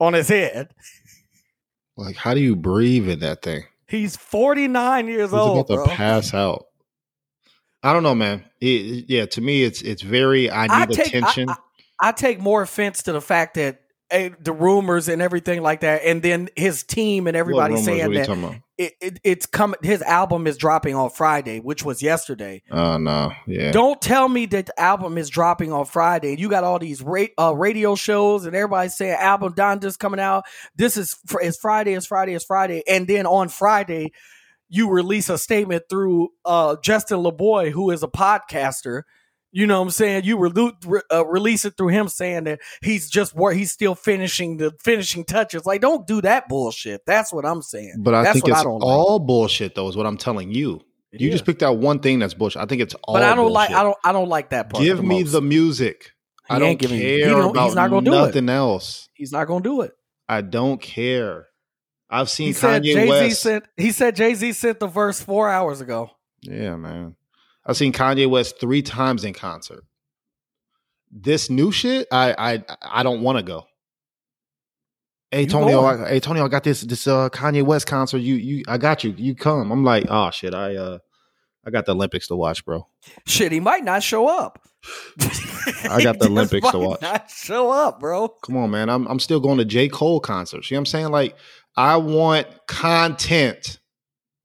on his head. Like how do you breathe in that thing? He's 49 years He's old. about to bro. pass out. I don't know, man. It- yeah, to me, it's it's very. I I need take- attention. I, I take more offense to the fact that the rumors and everything like that, and then his team and everybody saying that it, it, it's coming. His album is dropping on Friday, which was yesterday. Oh no, yeah. Don't tell me that the album is dropping on Friday. and You got all these ra- uh, radio shows and everybody saying album done just coming out. This is fr- it's Friday, it's Friday, it's Friday, and then on Friday you release a statement through uh, Justin Laboy, who is a podcaster. You know what I'm saying? You re- uh, release it through him saying that he's just wor- he's still finishing the finishing touches. Like, don't do that bullshit. That's what I'm saying. But I That's think what it's I don't like. all bullshit, though. Is what I'm telling you. It you is. just picked out one thing that's bullshit. I think it's all. but I don't like. I don't. I don't like that part. Give the me most. the music. He I don't ain't giving- he care don't- about he's not gonna do it. nothing else. He's not gonna do it. I don't care. I've seen He said Kanye Jay Z West. sent. He said Jay Z sent the verse four hours ago. yeah, man. I've seen Kanye West three times in concert. This new shit, I I I don't want to go. Hey You Tony. I, hey Tony, I got this this uh Kanye West concert. You you I got you. You come. I'm like, oh shit, I uh I got the Olympics to watch, bro. Shit, he might not show up. I got the Olympics to watch. Not show up, bro. Come on, man. I'm I'm still going to J. Cole concerts. You know what I'm saying? Like, I want content,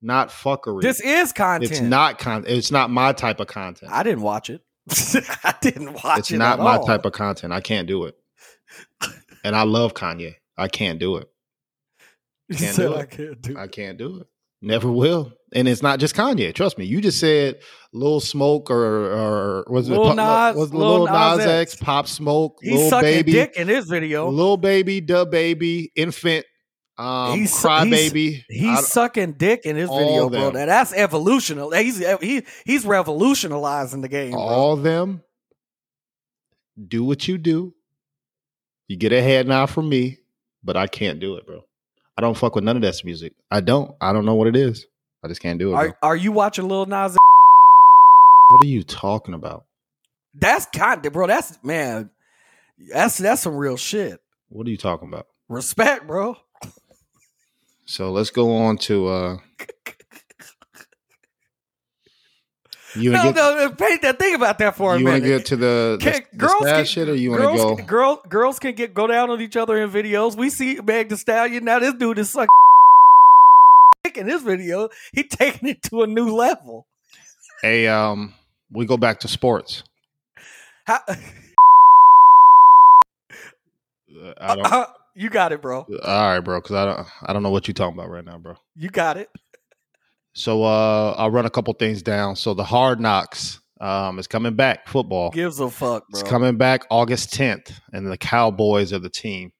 not fuckery. This is content. it's not con. It's not my type of content. I didn't watch it. I didn't watch it's it. It's not my all. type of content. I can't do it. And I love Kanye. I can't do it. You can't said do I can't do. it. I can't do it. Never will. And it's not just Kanye. Trust me. You just said Lil Smoke or or was it Lil Pop- Nas- was Lil Lil Nas Nas X. Pop Smoke, He's Lil sucking Baby, dick in his video. Lil Baby, Dub Baby, Infant, um, He's- Cry he's- He's sucking dick in his video, bro. Now, that's evolutional. He's he, he's revolutionizing the game. Bro. all them do what you do. You get a head nod from me, but I can't do it, bro. I don't fuck with none of that music. I don't. I don't know what it is. I just can't do it. bro. Are are you watching Lil Nas? What are you talking about? That's kind of bro. That's man. That's that's some real shit. What are you talking about? Respect, bro. So let's go on to uh you No, get, no, paint that. thing about that for a minute. you wanna get to the, the, Can- the girls can- shit or you wanna go can- girl, girls can get go down on each other in videos. We see Meg the Stallion now. This dude is sucking in his video. He taking it to a new level. Hey, um we go back to sports. How, Uh, I don't you got it, bro. all right, bro, because I don't I don't know what you're talking about right now, bro. You got it. So uh I'll run a couple things down. So the hard knocks um is coming back, football. Gives a fuck, bro. It's coming back August 10th, and the Cowboys are the team.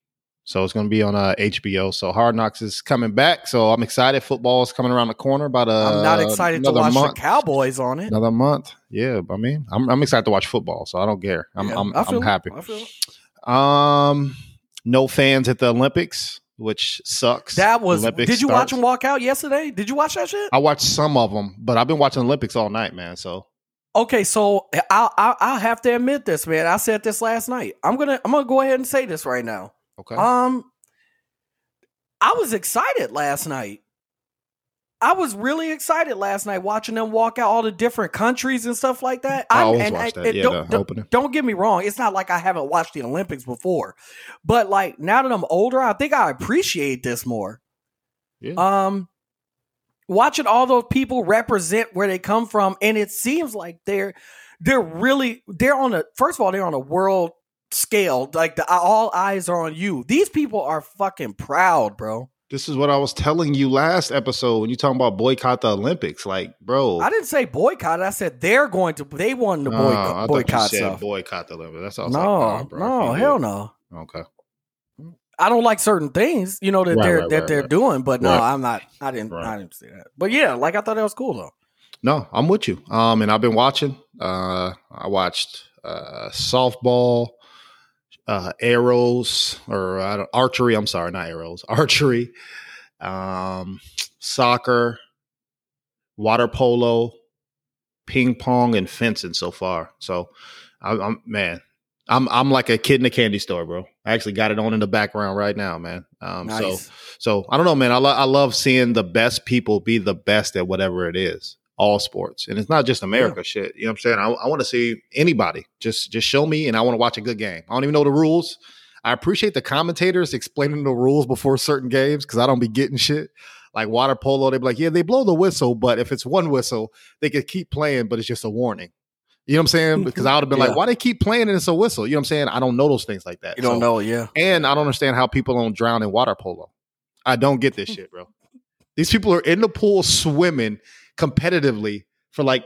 So it's going to be on uh, HBO. So Hard Knocks is coming back. So I'm excited. Football is coming around the corner. About a I'm not excited to watch month. the Cowboys on it. Another month. Yeah, I mean, I'm, I'm excited to watch football. So I don't care. I'm Yeah, I'm, I feel I'm it. happy. I feel it. Um, no fans at the Olympics, which sucks. That was. Olympics did you watch them walk out yesterday? Did you watch that shit? I watched some of them, but I've been watching Olympics all night, man. So Okay, so I'll, I'll I'll have to admit this, man. I said this last night. I'm gonna I'm gonna go ahead and say this right now. okay, Um, I was excited last night. I was really excited last night watching them walk out all the different countries and stuff like that. I I'm- always and- watch that. and Yeah, don't, don't- don't get me wrong. It's not like I haven't watched the Olympics before, but like now that I'm older, I think I appreciate this more. yeah. Um, watching all those people represent where they come from, and it seems like they're they're really they're on a first of all they're on a world scale. Like the all eyes are on you. These people are fucking proud, bro. This is what I was telling you last episode when you talking about boycott the Olympics. Like, bro, I didn't say boycott. I said they're going to. They wanted to No, boycott, I thought you boycott said stuff. boycott the Olympics. That's all. No, like, nah, bro, no, hell no. Okay, I don't like certain things, you know that Right, they're right, that right, they're doing, but no, I'm not. I didn't. I didn't see that. But yeah, like I thought that was cool though. no, I'm with you. Um, and I've been watching. Uh, I watched uh softball, uh, arrows or don't, archery. I'm sorry, not arrows, archery, um, soccer, water polo, ping pong, and fencing so far. So, I, I'm man. I'm I'm like a kid in a candy store, bro. I actually got it on in the background right now, man. Um, so. So I don't know, man. I, lo- I love seeing the best people be the best at whatever it is, all sports, and it's not just America shit. You know what I'm saying? I, I want to see anybody. Just just show me, and I want to watch a good game. I don't even know the rules. I appreciate the commentators explaining the rules before certain games because I don't be getting shit. Like water polo, they be like, yeah, they blow the whistle, but if it's one whistle, they could keep playing, but it's just a warning. You know what I'm saying? Mm-hmm. Because I would have been Yeah. like, why they keep playing and it's a whistle? You know what I'm saying? I don't know those things like that. You don't So- know, yeah. and I don't understand how people don't drown in water polo. I don't get this shit, bro. These people are in the pool swimming competitively for like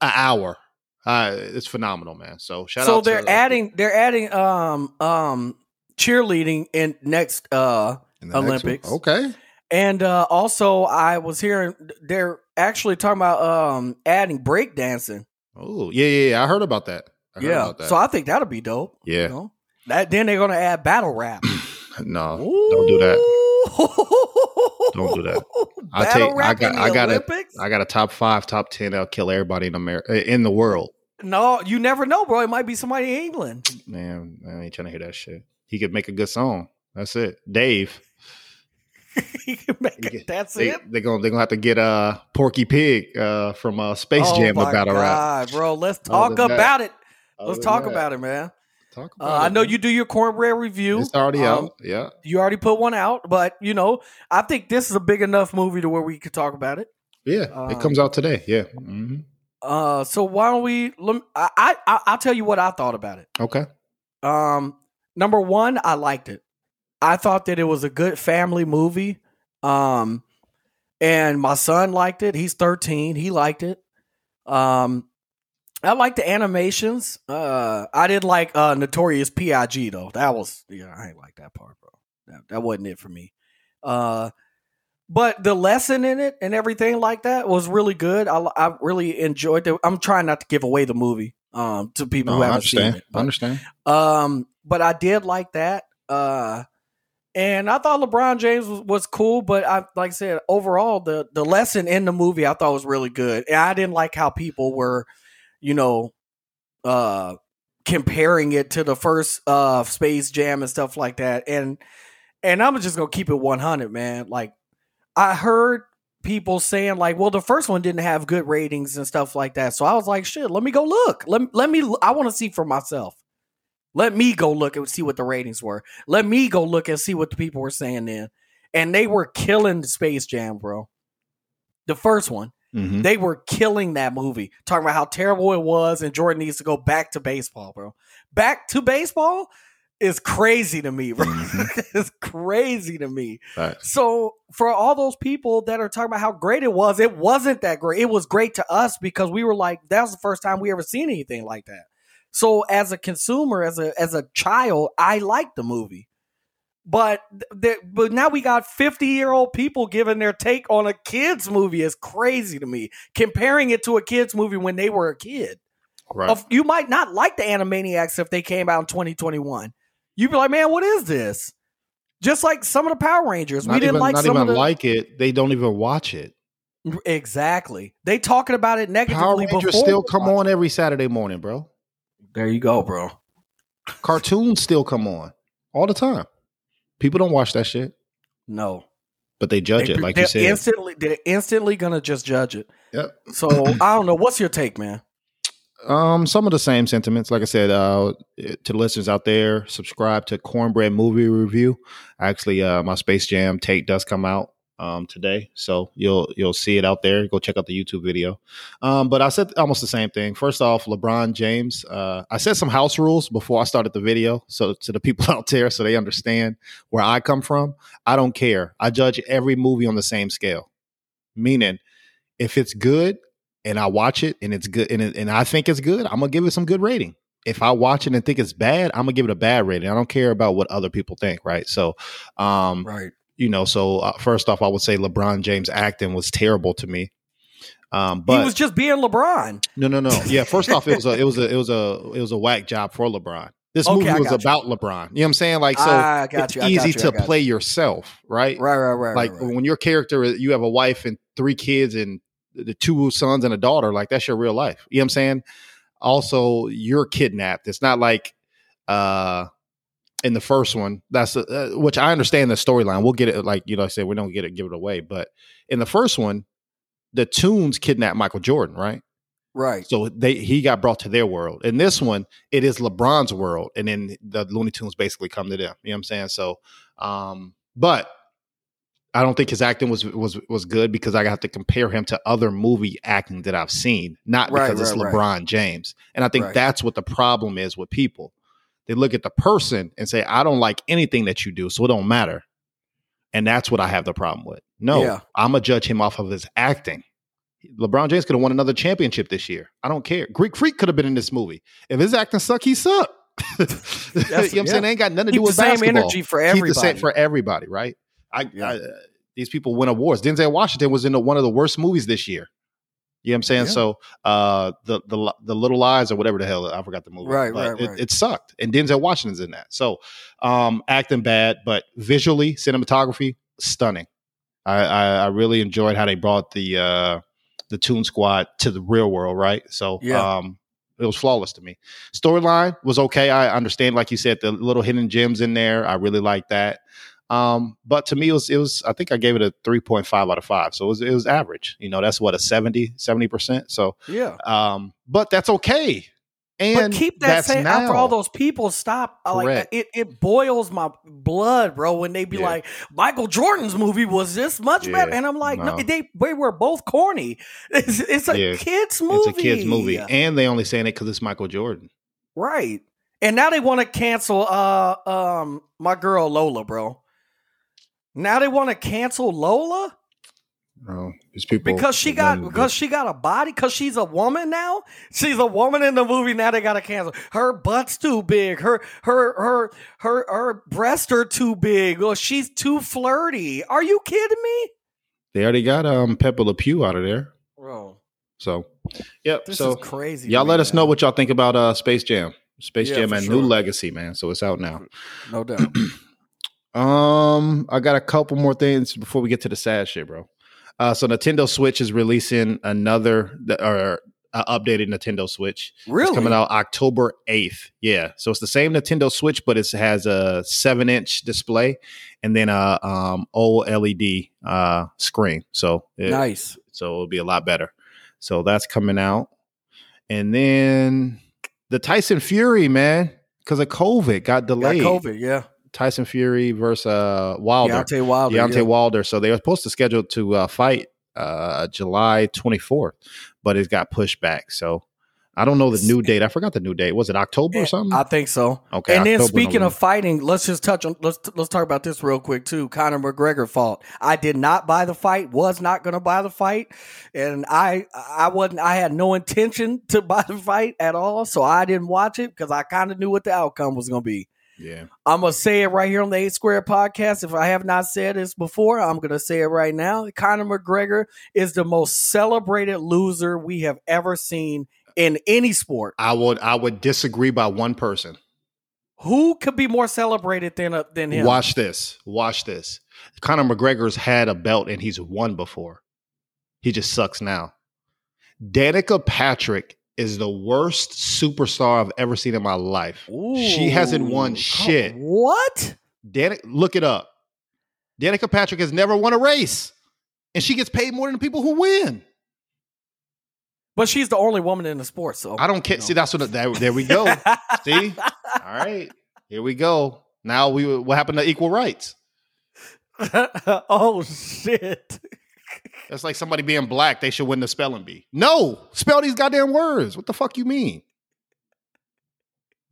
an hour. Uh, it's phenomenal, man. So shout so out. to- they're adding they're adding um um cheerleading in next uh in the next. Olympics. Okay. and uh also I was hearing they're actually talking about um adding breakdancing. Oh yeah, yeah, yeah. I heard about that. I heard Yeah. about that. So I think that'll be dope. yeah. You know? That then they're gonna add battle rap. no, don't do that. Don't do that. I take. I got. I got a. Olympics? I got a top five, top ten. I'll kill everybody in America, in the world. No, you never know, bro. It might be somebody in England. Man, I ain't trying to hear that shit. He could make a good song. That's it. Dave. He can make it- get- That's They, it. they're gonna they're gonna have to get uh Porky Pig uh from uh Space oh Jam to battle rap. Bro. Let's talk than that- about it. Other Let's talk that, about it, man. Talk Uh, about I know man. you do your cornbread review. It's already Um, out. Yeah. You already put one out, but you know, I think this is a big enough movie to where we could talk about it. Yeah. um, it comes out today. Yeah. hmm Uh, so why don't we? Lem, I, I I- I'll tell you what I thought about it. Okay. Um, number one, I liked it. I thought that it was a good family movie. Um, and my son liked it. He's 13. He liked it. Um, I like the animations. Uh, I didn't like uh Notorious P.I.G. though. That was yeah, I ain't like that part, bro. That, that wasn't it for me. Uh, but the lesson in it and everything like that was really good. I, I really enjoyed it. I'm trying not to give away the movie um to people No, who haven't seen understand. it. I but- understand. um, but I did like that. Uh, and I thought LeBron James was, was cool, but I like I said overall the the lesson in the movie I thought was really good. And I didn't like how people were, you know, uh comparing it to the first uh Space Jam and stuff like that. And and I'm just gonna keep it 100, man. Like I heard people saying like, well, the first one didn't have good ratings and stuff like that. So I was like, shit, let me go look. Let let me. I want to see for myself. Let me go look and see what the ratings were. Let me go look and see what the people were saying then. And they were killing Space Jam, bro. The first one. Mhm. They were killing that movie, talking about how terrible it was, and Jordan needs to go back to baseball, bro. Back to baseball is crazy to me, bro. it's crazy to me. Facts. So for all those people that are talking about how great it was, it wasn't that great. It was great to us because we were like, that was the first time we ever seen anything like that. So as a consumer, as a as a child, I liked the movie. But th- th- but now we got 50 year old people giving their take on a kids movie is crazy to me. Comparing it to a kids movie when they were a kid. Right. Of- you might not like the Animaniacs if they came out in 2021. You'd be like, man, what is this? Just like some of the Power Rangers, not we didn't even, like not some even of the like it. They don't even watch it. exactly. They talking about it negatively. Power negatively Rangers still come watch on every Saturday morning, bro. There you go, bro. Cartoons still come on all the time. People don't watch that shit, No, but they judge They- it like you said. instantly they're instantly gonna just judge it. Yep. So I don't know. What's your take, man? Um, some of the same sentiments. Like I said, uh, to the listeners out there, subscribe to Cornbread Movie Review. Actually, uh, my Space Jam take does come out um today, so you'll you'll see it out there. Go check out the YouTube video. Um, but I said almost the same thing. First off, LeBron James. Uh, I said some house rules before I started the video, so to the people out there, so they understand where I come from. I don't care. I judge every movie on the same scale. Meaning, if it's good and I watch it and it's good and, it, and I think it's good, I'm gonna give it some good rating. If I watch it and think it's bad, I'm gonna give it a bad rating. I don't care about what other people think, right? So, um, Right. You know, so uh, first off, I would say LeBron James acting was terrible to me. Um, but he was just being LeBron. no, no, no. Yeah, first off, it was a, it was a, it was a, it was a whack job for LeBron. This Okay, movie was you. about LeBron. You know what I'm saying? Like, so it's you. Easy you, to play yourself, right? Right, right, right. like right, right. when your character you have a wife and three kids and the two sons and a daughter like that's your real life you know what i'm saying also you're kidnapped it's not like uh in the first one that's uh, which i understand the storyline we'll get it like you know i said we don't get it give it away but in the first one the tunes kidnapped michael jordan right right. so they he got brought to their world. In this one, it is LeBron's world, and then the Looney Tunes basically come to them. You know what I'm saying? So, um, but I don't think his acting was was was good because I have to compare him to other movie acting that I've seen, not Right, because it's LeBron right. James. And I think Right. that's what the problem is with people. They look at the person and say, "I don't like anything that you do, so it don't matter." And that's what I have the problem with. No, Yeah. I'm gonna judge him off of his acting. LeBron James could have won another championship this year. I don't care. Greek Freak could have been in this movie. If his acting suck, he suck. you know what I'm yeah. saying? They ain't got nothing to do Keep the with same basketball. energy for Keep the same everybody. for everybody, right? I, Yeah. I uh, these people win awards. Denzel Washington was in the, one of the worst movies this year. You know what I'm saying? Yeah. So uh the the the little lies or whatever the hell I forgot the movie. Right, but right, it, right. it sucked. And Denzel Washington's in that. So um acting bad, but visually, cinematography, stunning. I, I, I really enjoyed how they brought the uh the Toon Squad to the real world, right? So Yeah. um it was flawless to me. Storyline was okay. I understand, like you said, the little hidden gems in there. I really like that. Um, but to me, it was it was I think I gave it a three point five out of five. So it was it was average. You know, that's what a 70 70%. So Yeah. um, but that's okay. And but keep that that's same now. after all those people stop. I Like Correct. it, it boils my blood, bro. When they be Yeah. like, Michael Jordan's movie was this much better, and I'm like, no, no. they they were both corny. It's, it's a Yeah. kids movie. It's a kids movie, and they only saying it because it's Michael Jordan. right? And now they want to cancel uh um my girl Lola, bro. Now they want to cancel Lola No, these people because she got because she got a body because she's a woman now. She's a woman in the movie. Now they got to cancel. Her butt's too big. Her her her her her breasts are too big. Or she's too flirty. Are you kidding me, They already got um Pepe Le Pew out of there. bro? So, yep. This so is crazy. y'all me, let us know what y'all think about uh Space Jam. Space Yeah, Jam and sure. New Legacy, man. So it's out now. No doubt. Um, I got a couple more things before we get to the sad shit, bro. Uh, so Nintendo Switch is releasing another or uh, updated Nintendo Switch. really? It's coming out October 8th. Yeah. So it's the same Nintendo Switch, but it has a seven inch display and then a um, OLED uh, screen. So it, Nice. so it'll be a lot better. So that's coming out. And then the Tyson Fury, man, because of COVID, got Got delayed. COVID. Yeah. Tyson Fury versus uh, Wilder. Deontay Wilder. Deontay yeah. Wilder. So they were supposed to schedule to uh, fight uh, July 24th, but it got pushed back. So I don't know the new date. I forgot the new date. Was it October or something? I think so. Okay, And then October, speaking November. of fighting, let's just touch on let's let's talk about this real quick too. Conor McGregor fought. I did not buy the fight. Was not going to buy the fight, and I I wasn't. I had no intention to buy the fight at all. So I didn't watch it because I kind of knew what the outcome was going to be. Yeah. I'm gonna say it right here on the A Squared Podcast. If I have not said this before, I'm gonna say it right now. Conor McGregor is the most celebrated loser we have ever seen in any sport. I would I would disagree by one person. Who could be more celebrated than uh, than him? Watch this. Watch this. Conor McGregor's had a belt and he's won before. He just sucks now. Danica Patrick is the worst superstar I've ever seen in my life. she hasn't won shit. What? Danica, look it up. Danica Patrick has never won a race, and she gets paid more than the people who win. But she's the only woman in the sport, so I don't care. See, that's what. That, there we go. See, all right, here we go. Now we what happened to equal rights? oh shit! That's like somebody being black. They should win the spelling bee. No, spell these goddamn words. What the fuck you mean?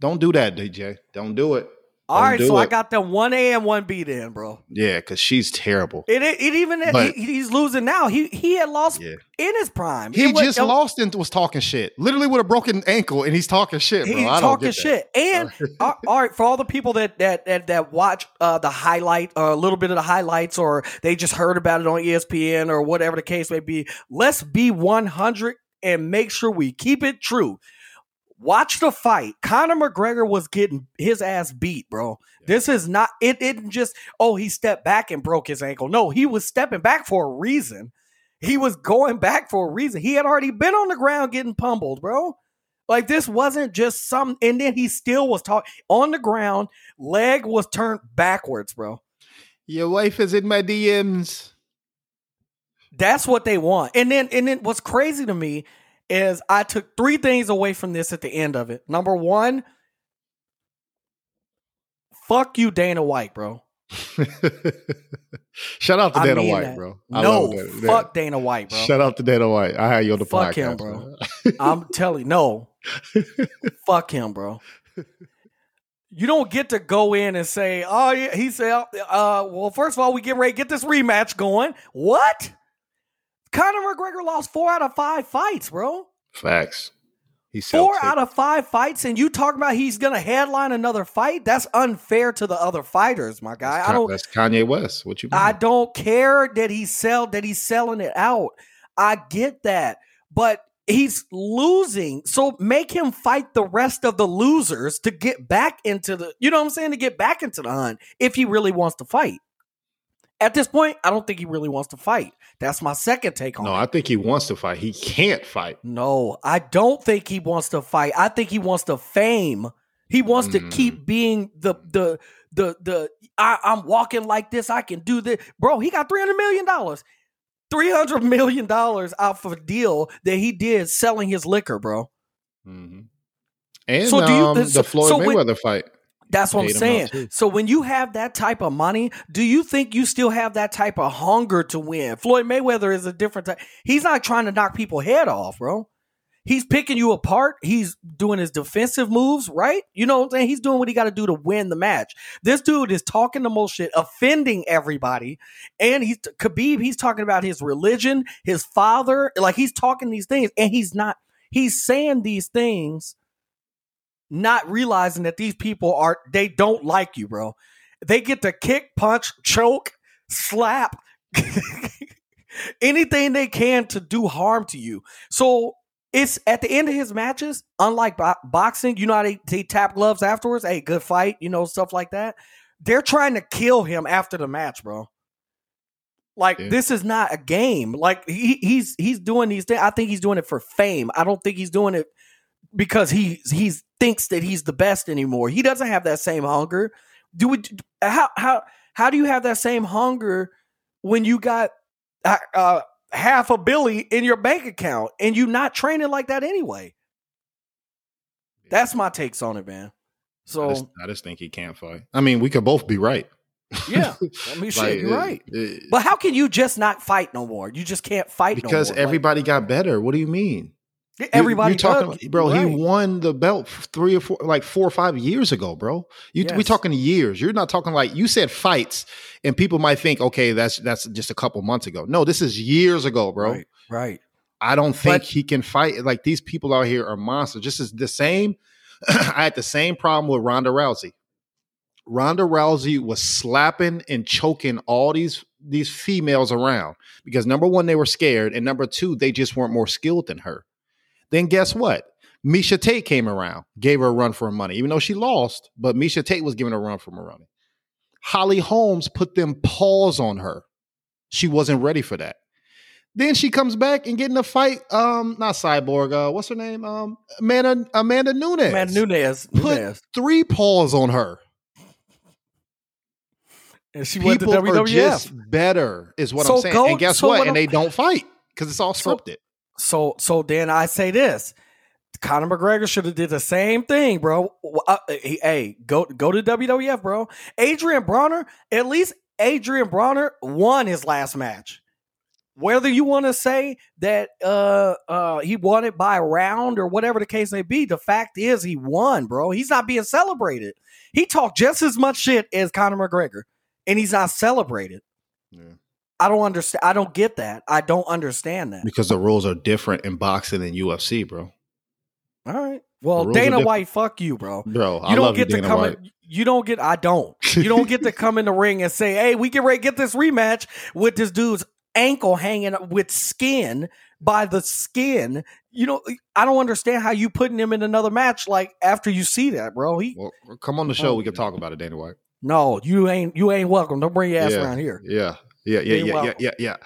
Don't do that, DJ. Don't do it. All right, so I got them one A and one B then, bro. Yeah, because she's terrible. It it, it even But- he, he's losing now. He he had lost Yeah. in his prime. He It was- just lost and was talking shit. Literally with a broken ankle, and he's talking shit, bro. He's I don't talking shit. And all right, for all the people that that that, that watch uh, the highlight, uh, a little bit of the highlights, or they just heard about it on ESPN or whatever the case may be, let's be one hundred and make sure we keep it true. Watch the fight. Conor McGregor was getting his ass beat, bro. This is not. It didn't just. Oh, he stepped back and broke his ankle. No, he was stepping back for a reason. He was going back for a reason. He had already been on the ground getting pummeled, bro. Like this wasn't just some, and then he still was talking on the ground. Leg was turned backwards, bro. Your wife is in my DMs. That's what they want. And then, and then, what's crazy to me is I took three things away from this at the end of it. Number one, fuck you, Dana White, bro. Shout out to I Dana White, that. bro. I no, love Dana- fuck Dana White, bro. Shout out to Dana White. I had you on the Fuck podcast, him, bro. I'm telling you, no. Fuck him, bro. You don't get to go in and say, oh, yeah, he said, uh, well, first of all, we get ready to get this rematch going. What? Conor McGregor lost four out of five fights, bro. Facts. He's Four out of five fights, and you talking about he's gonna headline another fight? That's unfair to the other fighters, my guy. I don't That's Kanye West. What you mean? I don't care that he sell that he's selling it out. I get that. But he's losing. So make him fight the rest of the losers to get back into the you know what I'm saying? To get back into the hunt if he really wants to fight. At this point, I don't think he really wants to fight. That's my second take on no, it. I think he wants to fight. He can't fight. No, I don't think he wants to fight. I think he wants to fame. He wants to Mm. keep being the the the the I, I'm walking like this. I can do this, bro. He got three hundred million dollars. Three hundred million dollars off of a deal that he did selling his liquor, bro. hmm And So do you- um, the Floyd so when- Mayweather fight. That's what I'm Paid him out, saying. So when you have that type of money, do you think you still have that type of hunger to win? Floyd Mayweather is a different type. He's not trying to knock people head off, bro. He's picking you apart. He's doing his defensive moves, right? You know what I'm saying? He's doing what he got to do to win the match. This dude is talking the most shit, offending everybody. And he's Khabib, he's talking about his religion, his father. Like he's talking these things, and he's not, he's saying these things not realizing that these people are they don't like you, bro. They get to kick, punch, choke, slap, anything they can to do harm to you. So it's at the end of his matches, unlike bo- boxing, you know how they, they tap gloves afterwards. Hey, good fight, you know, stuff like that. They're trying to kill him after the match, bro. Like Yeah. this is not a game. Like he, he's he's doing these things. I think he's doing it for fame. I don't think he's doing it because he he's thinks that he's the best anymore. He doesn't have that same hunger. Do we, how how how do you have that same hunger when you got uh, uh, half a billy in your bank account and you not training like that anyway? That's my takes on it, man. I So just, I just think he can't fight. I mean, we could both be right. yeah, I mean, shit, Like, you're right. it- But how can you just not fight no more? You just can't fight because no more. everybody got better. What do you mean? Everybody you talking, bro? Right. He won the belt three or four, like four or five years ago, bro. You we Yes. talking years. You're not talking like you said fights, and people might think, okay, that's that's just a couple months ago. No, this is years ago, bro. Right, right. I don't think But- he can fight. Like these people out here are monsters. Just as the same. I had the same problem with Ronda Rousey. Ronda Rousey was slapping and choking all these these females around because number one, they were scared, and number two, they just weren't more skilled than her. Then guess what? Miesha Tate came around, gave her a run for her money, even though she lost, but Miesha Tate was giving her a run for her money. Holly Holmes put them paws on her. She wasn't ready for that. Then she comes back and get in a fight. Um, not Cyborg. Uh, what's her name? Um, Amanda Amanda Nunes. Amanda Nunes. Put Nunes. three paws on her. And she went to People are WWF. just better, is what So I'm saying. and guess so what? what And they don't fight because it's all scripted. So so so then I say this. Conor McGregor should have did the same thing, bro. Uh, hey, hey, go go to WWF, bro. Adrien Broner, at least Adrien Broner won his last match. Whether you want to say that uh uh he won it by a round or whatever the case may be, the fact is he won, bro. He's not being celebrated. He talked just as much shit as Conor McGregor, and he's not celebrated. Yeah. I don't understand. I don't get that. I don't understand that. Because the rules are different in boxing and UFC, bro. All right. Well, Dana. White, fuck you, bro. Bro, I You don't love get you, to Dana come. White. In, you don't get. I don't. You don't get to come in the ring and say, "Hey, we get ready get this rematch with this dude's ankle hanging with skin by the skin." You know, I don't understand how you putting him in another match like after you see that, bro. He Well, come on the show. Oh, we can oh. talk about it, Dana White. no, you ain't. You ain't welcome. Don't bring your ass Yeah. around here. Yeah. Yeah, yeah, yeah, yeah, yeah, yeah.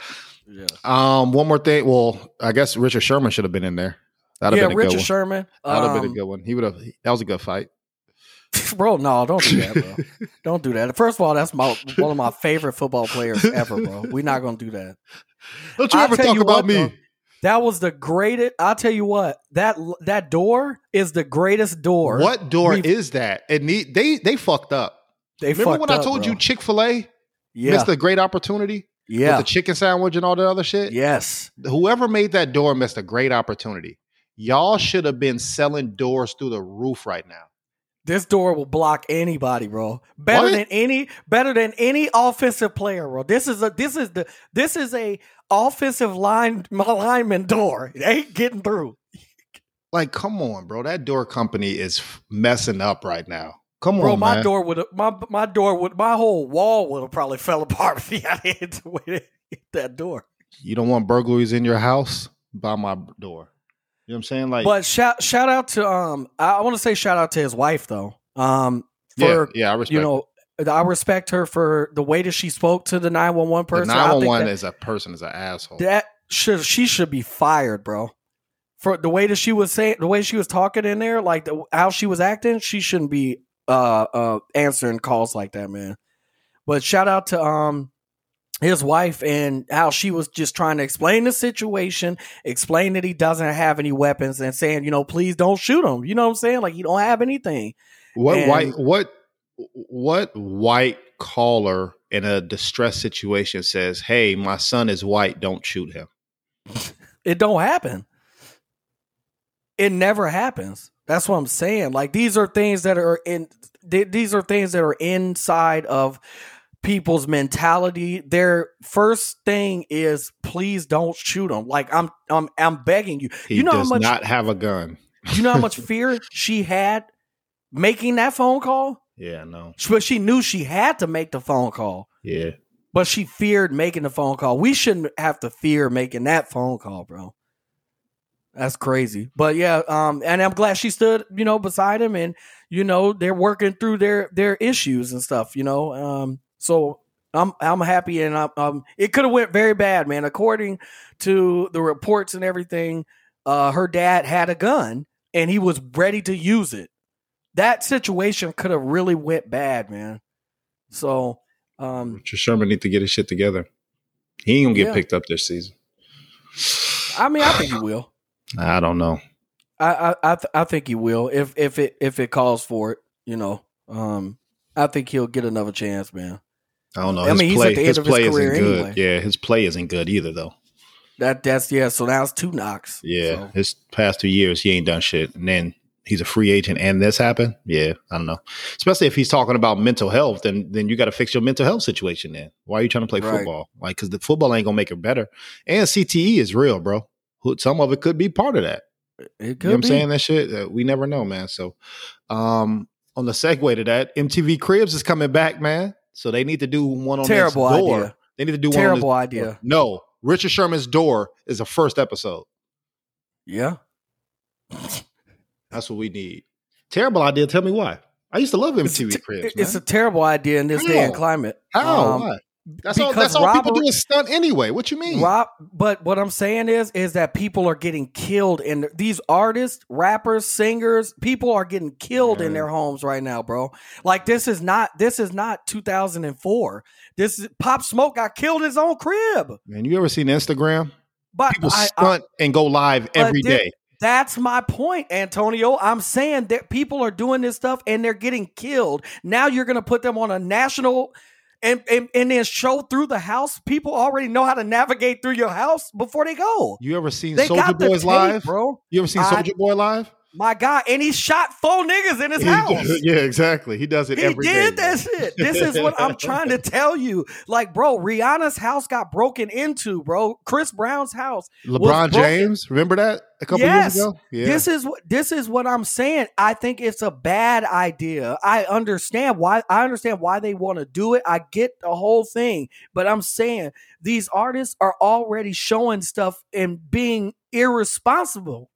Yeah, Um, one more thing. Well, I guess Richard Sherman should have been in there. That'd yeah have been a Richard good one. Sherman. That'd have been a um, good one. He would have. That was a good fight. bro. No, don't do that, bro. don't do that. First of all, that's my one of my favorite football players ever, bro. We're not gonna do that. Don't you I'll ever talk you about what, me? though, That was the greatest. I'll tell you what. That that door is the greatest door. What door we've- is that? It need they they fucked up. They Remember when I told bro. you Chick Fil A Yeah. missed a great opportunity yeah. with the chicken sandwich and all that other shit? yes. Whoever made that door missed a great opportunity. Y'all should have been selling doors through the roof right now. This door will block anybody, bro. Better What? than any better than any offensive player, bro. This is a this is the this is a offensive line lineman door. It ain't getting through. Like, come on, bro. That door company is messing up right now. Come on, Bro, on, my man. door would my my door would my whole wall would have probably fell apart if I had to hit that door. You don't want burglaries in your house? by my door. You know what I'm saying? Like, But shout shout out to um I want to say shout out to his wife though. Um yeah, for yeah, I respect. you know I respect her for the way that she spoke to the 911 person. I think 911 is a person is an asshole. that should she should be fired, bro. For the way that she was saying the way she was talking in there, like the, how she was acting, she shouldn't be uh uh answering calls like that, man. But shout out to um his wife and how she was just trying to explain the situation, explain that he doesn't have any weapons and saying, you know, please don't shoot him. You know what I'm saying? Like he don't have anything. What And- white what what white caller in a distress situation says, "Hey, my son is white. Don't shoot him." It don't happen. It never happens. That's what I'm saying. Like these are things that are in th- these are things that are inside of people's mentality. Their first thing is please don't shoot them. Like I'm I'm I'm begging you. He you know how does much not have a gun. you know how much fear she had making that phone call? Yeah, no. But she knew she had to make the phone call. Yeah. But she feared making the phone call. We shouldn't have to fear making that phone call, bro. That's crazy. But yeah, um, and I'm glad she stood, you know, beside him and you know, they're working through their their issues and stuff, you know. Um, so I'm I'm happy and I'm, um it could have went very bad, man. According to the reports and everything, uh her dad had a gun and he was ready to use it. That situation could have really went bad, man. So, um Richard Sherman need to get his shit together. He ain't gonna get Yeah. picked up this season. I mean, I think he will. I don't know. I I I, th- I think he will if if it if it calls for it. You know, um, I think he'll get another chance, man. I don't know. I His mean, play, at the end his his play isn't good. anyway. Yeah, his play isn't good either, though. That that's yeah. So now it's two knocks. Yeah, So, his past two years he ain't done shit, and then he's a free agent, and this happened. Yeah, I don't know. Especially if he's talking about mental health, then then you got to fix your mental health situation. Then why are you trying to play Right. football? Like, because the football ain't gonna make it better. And CTE is real, bro. Who- Some of it could be part of that. it could You know what I'm saying? That shit, uh, we never know, man. So, um, on the segue to that, MTV Cribs is coming back, man. So they need to do one on Terrible idea. They need to do Terrible one on idea. door. No, Richard Sherman's door is the first episode. Yeah. That's what we need. Terrible idea. Tell me why. I used to love It's MTV te- Cribs. it's a terrible idea in this day and climate. How? Um, why? That's all. That's all people do is stunt anyway. What you mean? Rob, but what I'm saying is, is that people are getting killed, and these artists, rappers, singers, people are getting killed in their homes right now, bro. Like this is not, this is not 2004. This is Pop Smoke got killed in his own crib. Man, you ever seen Instagram? But People I, I, stunt and go live every day. That's my point, Antonio. I'm saying that people are doing this stuff and they're getting killed. Now you're going to put them on a national and, and and then show through the house. People already know how to navigate through your house before they go. You ever seen Soulja Boy's tape, live? bro. You ever seen Soulja Boy live? My God, and he shot four niggas in his He- house. yeah, exactly. He does it He every day. did that shit. This is what I'm trying to tell you. Like, bro, Rihanna's house got broken into, bro. Chris Brown's house. LeBron James, remember that a couple Yes. years ago? Yeah. This is what this is what I'm saying. I think it's a bad idea. I understand why I understand why they want to do it. I get the whole thing, but I'm saying these artists are already showing stuff and being irresponsible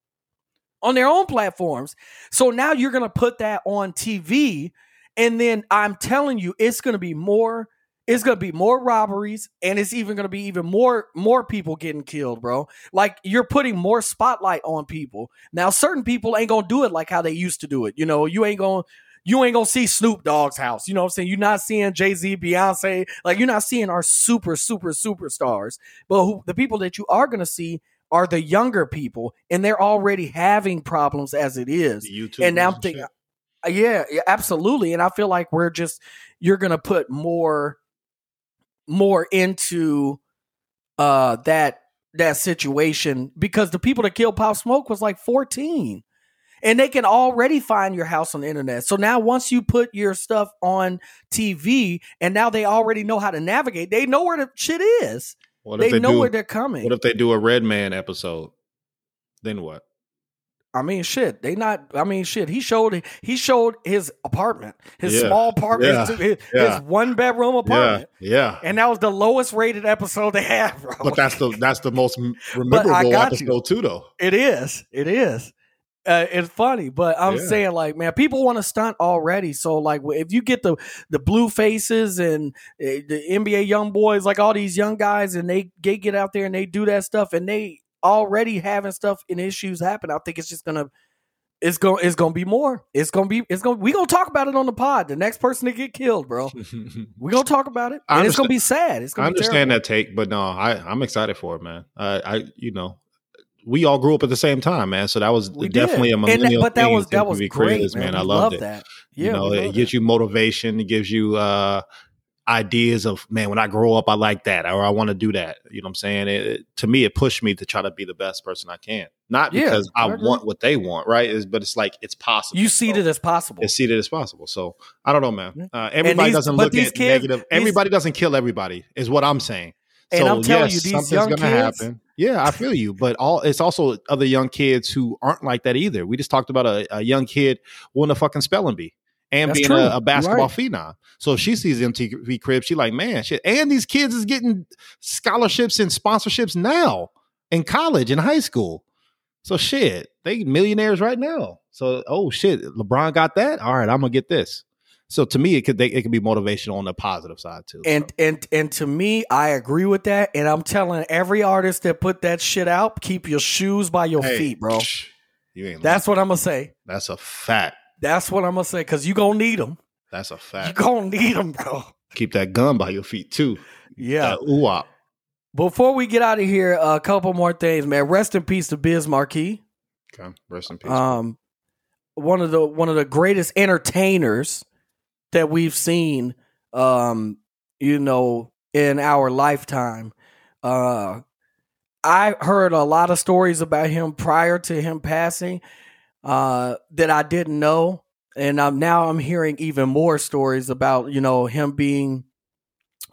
on their own platforms. So now you're going to put that on TV and then I'm telling you it's going to be more it's going to be more robberies and it's even going to be even more more people getting killed, bro. Like you're putting more spotlight on people. Now certain people ain't going to do it like how they used to do it. You know, you ain't going to you ain't gonna see Snoop Dogg's house. You know what I'm saying? You're not seeing Jay Z, Beyonce. Like you're not seeing our super, super, superstars. But who, the people that you are gonna see are the younger people, and they're already having problems as it is. The YouTubers And now I'm thinking, uh, yeah, yeah, absolutely. And I feel like we're just you're gonna put more, more into uh that that situation because the people that killed Pop Smoke was like 14 and they can already find your house on the internet. So now once you put your stuff on TV and now they already know how to navigate, they know where the shit is. What They, if they, know do, where they're coming. What if they do a Redman episode? Then what? I mean, shit. They not. I mean, shit. He showed. He showed his apartment, his Yeah. small apartment, Yeah. his, his, one bedroom apartment, Yeah, yeah. and that was the lowest rated episode they have. bro. But that's the that's the most memorable got you. episode too, though. It is. It is. Uh, it's funny, but I'm Yeah. saying like, man, people want to stunt already. So like, if you get the the Bluefaces and uh, the NBA YoungBoys, like all these young guys, and they, they get out there and they do that stuff, and they already having stuff and issues happen. I think it's just gonna it's going it's gonna be more. It's gonna be it's gonna we gonna talk about it on the pod. The next person to get killed, bro. we gonna talk about it. And it's gonna be sad. It's gonna I understand that take, but no, I I'm excited for it, man. I I you know, we all grew up at the same time, man. So that was We definitely did. a that- millennial but that thing was that was great, creators, man. man. I loved love it. that. you Yeah, know, we it gives you motivation. It gives you uh ideas of man, when I grow up, I like that, or I want to do that. You know what I'm saying? It, it- to me, it pushed me to try to be the best person I can. Not Yeah, because I, agree. want what they want, right? Is but it's like it's possible. You see So- it as possible. as seated as possible. So I don't know, man. Uh, everybody these- doesn't look at kids- negative. everybody doesn't kill everybody, is what I'm saying. And so I'm telling yes, you, these something's young gonna kids- happen. Yeah, I feel you. But all it's also other young kids who aren't like that either. We just talked about a, a young kid winning a fucking spelling bee and That's being a, a basketball right. phenom. So if she sees MTV Crib, she like, man, shit. And these kids is getting scholarships and sponsorships now in college and high school. So shit, they millionaires right now. So oh shit, LeBron got that. All right, I'm gonna get this. So to me, it could they, it could be motivational on the positive side too. And and and to me, I agree with that. And I'm telling every artist that put that shit out, keep your shoes by your Hey, feet, bro. You ain't. That's what I'm gonna say. that's a fact. That's what I'm gonna say. Cause you gonna need them. That's a fact. You gonna need them, bro. Keep that gun by your feet too. Yeah. That. Before we get out of here, a couple more things, man. Rest in peace to Biz Markie. Okay, rest in peace. Um, one of the one of the greatest entertainers that we've seen. Um, you know, in our lifetime. Uh, I heard a lot of stories about him prior to him passing uh, that I didn't know, and um, now I'm hearing even more stories about you know him being.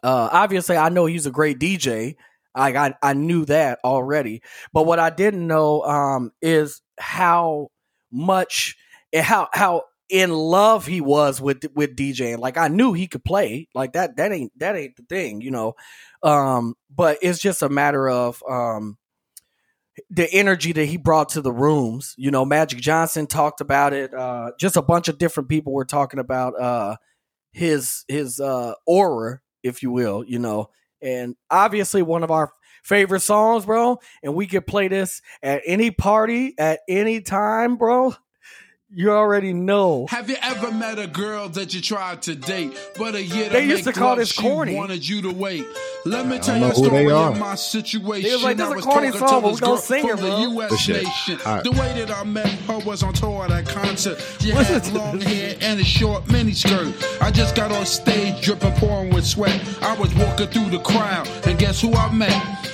Uh, obviously, I know he's a great DJ. I got I knew that already, but what I didn't know um, is how much and how how in love he was with with DJing. Like I knew he could play. Like that that ain't that ain't the thing, you know. Um, but it's just a matter of um the energy that he brought to the rooms. You know, Magic Johnson talked about it. Uh, just a bunch of different people were talking about uh, his his uh, aura, if you will. You know, and obviously one of our favorite songs, bro. And we could play this at any party at any time, bro. You already know. Have you ever met a girl that you tried to date, but a year to They used to call this corny. wanted you to wait? Let me I tell you a know who they story are. of my situation. They was like, this I a was corny song, to but this we gonna sing it, from the bro. U.S. Shit. nation. All right. The way that I met her was on tour at a concert. She Listen had long this. hair and a short miniskirt. I just got on stage dripping, pouring with sweat. I was walking through the crowd, and guess who I met?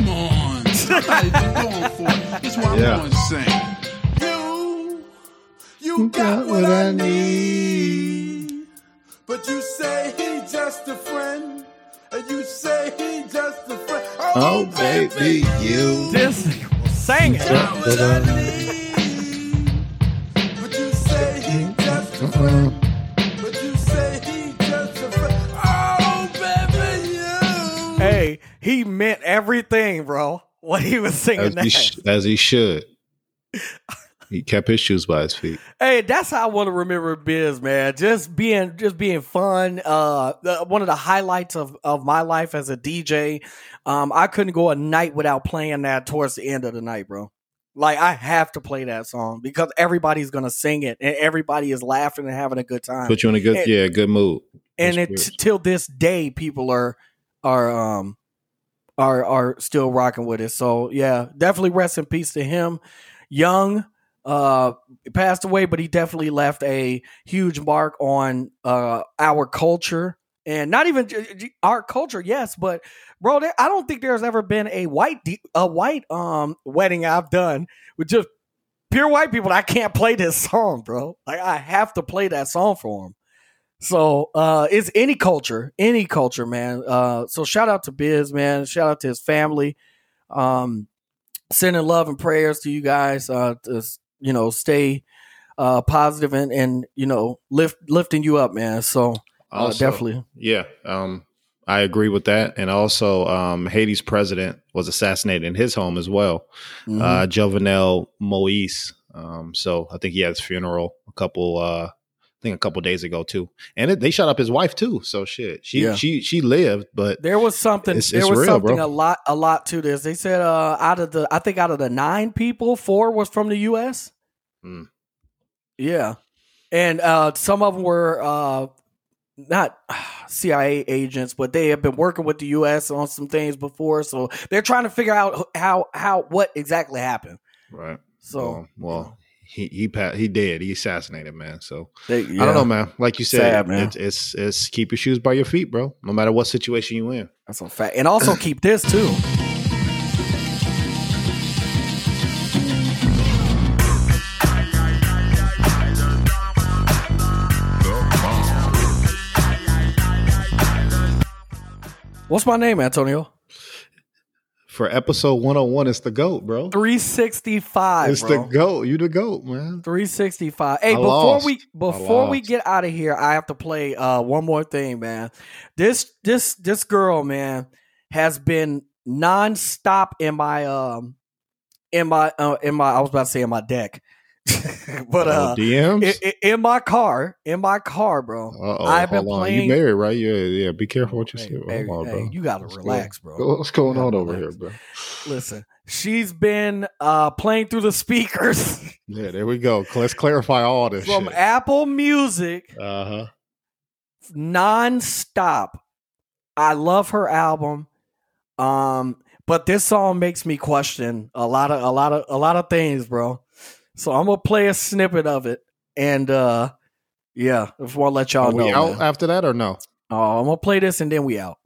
Come on. I'm not even going for it. That's why I'm Yeah. going to sing. You, you got what I need. But you say he just a friend, and you say he just a friend. oh baby, you. This sang it. got what I need. But you say he just a friend. He meant everything, bro. What he was singing As that. he, sh- as he should. He kept his shoes by his feet. Hey, that's how I want to remember Biz, man. Just being, just being fun. Uh, the, one of the highlights of of my life as a DJ. Um, I couldn't go a night without playing that towards the end of the night, bro. Like I have to play that song because everybody's gonna sing it and everybody is laughing and having a good time. Put you in a good, And- yeah, good mood. and That's it till this day, people are are um are are still rocking with it. So yeah, definitely rest in peace to him. Young, uh, passed away, but he definitely left a huge mark on uh our culture and not even our culture. Yes, but bro, I don't think there's ever been a white a white um wedding I've done with just pure white people. I can't play this song, bro. Like I have to play that song for them. So uh it's any culture, any culture, man. Uh so shout out to Biz, man. Shout out to his family. Um sending love and prayers to you guys uh to you know stay uh, positive and and you know lift lifting you up, man. So uh, Also- definitely, Yeah, um, I agree with that. And also, um, Haiti's president was assassinated in his home as well, Mhm. uh, Jovenel Moise. Um, so I think he had his funeral a couple, uh, think a couple days ago too. And it, they shot up his wife too. So shit, she Yeah. she she lived, but there was something. It's- there it's was real, something bro. a lot a lot to this. They said uh, out of the I think out of the nine people, four was from the U.S. Hmm. Yeah, and uh, some of them were uh, not CIA agents, but they have been working with the U.S. on some things before, so they're trying to figure out how how what exactly happened. right. So well, well he he pa- he did. He assassinated, man. So they, I don't know, man. Like you said, Sad, man. It's, it's it's keep your shoes by your feet, bro. No matter what situation you in. That's a fact, and also keep this too. What's my name, Antonio? For episode 101, it's the GOAT, bro. 365. It's bro. the GOAT. You the GOAT, man. 365. Hey, I before lost. we before we get out of here, I have to play uh one more thing, man. This this this girl, man, has been nonstop in my um in my uh, in my I was about to say in my deck. but Oh, uh DMs? i- i- in my car, in my car, bro. Uh-oh, I've been on. playing You married, right? Yeah, yeah. Be careful what you say. hey, Hold on, bro. you gotta relax, bro. What's going on over relax. here, bro? Listen, she's been uh playing through the speakers Yeah, there we go. Let's clarify all this from shit. Apple Music Uh huh. nonstop. I love her album. Um, but this song makes me question a lot of a lot of a lot of things, bro. So I'm gonna play a snippet of it, and uh, yeah, I want to let y'all Are we know. out man. after that or no? Oh, I'm gonna play this, and then we out.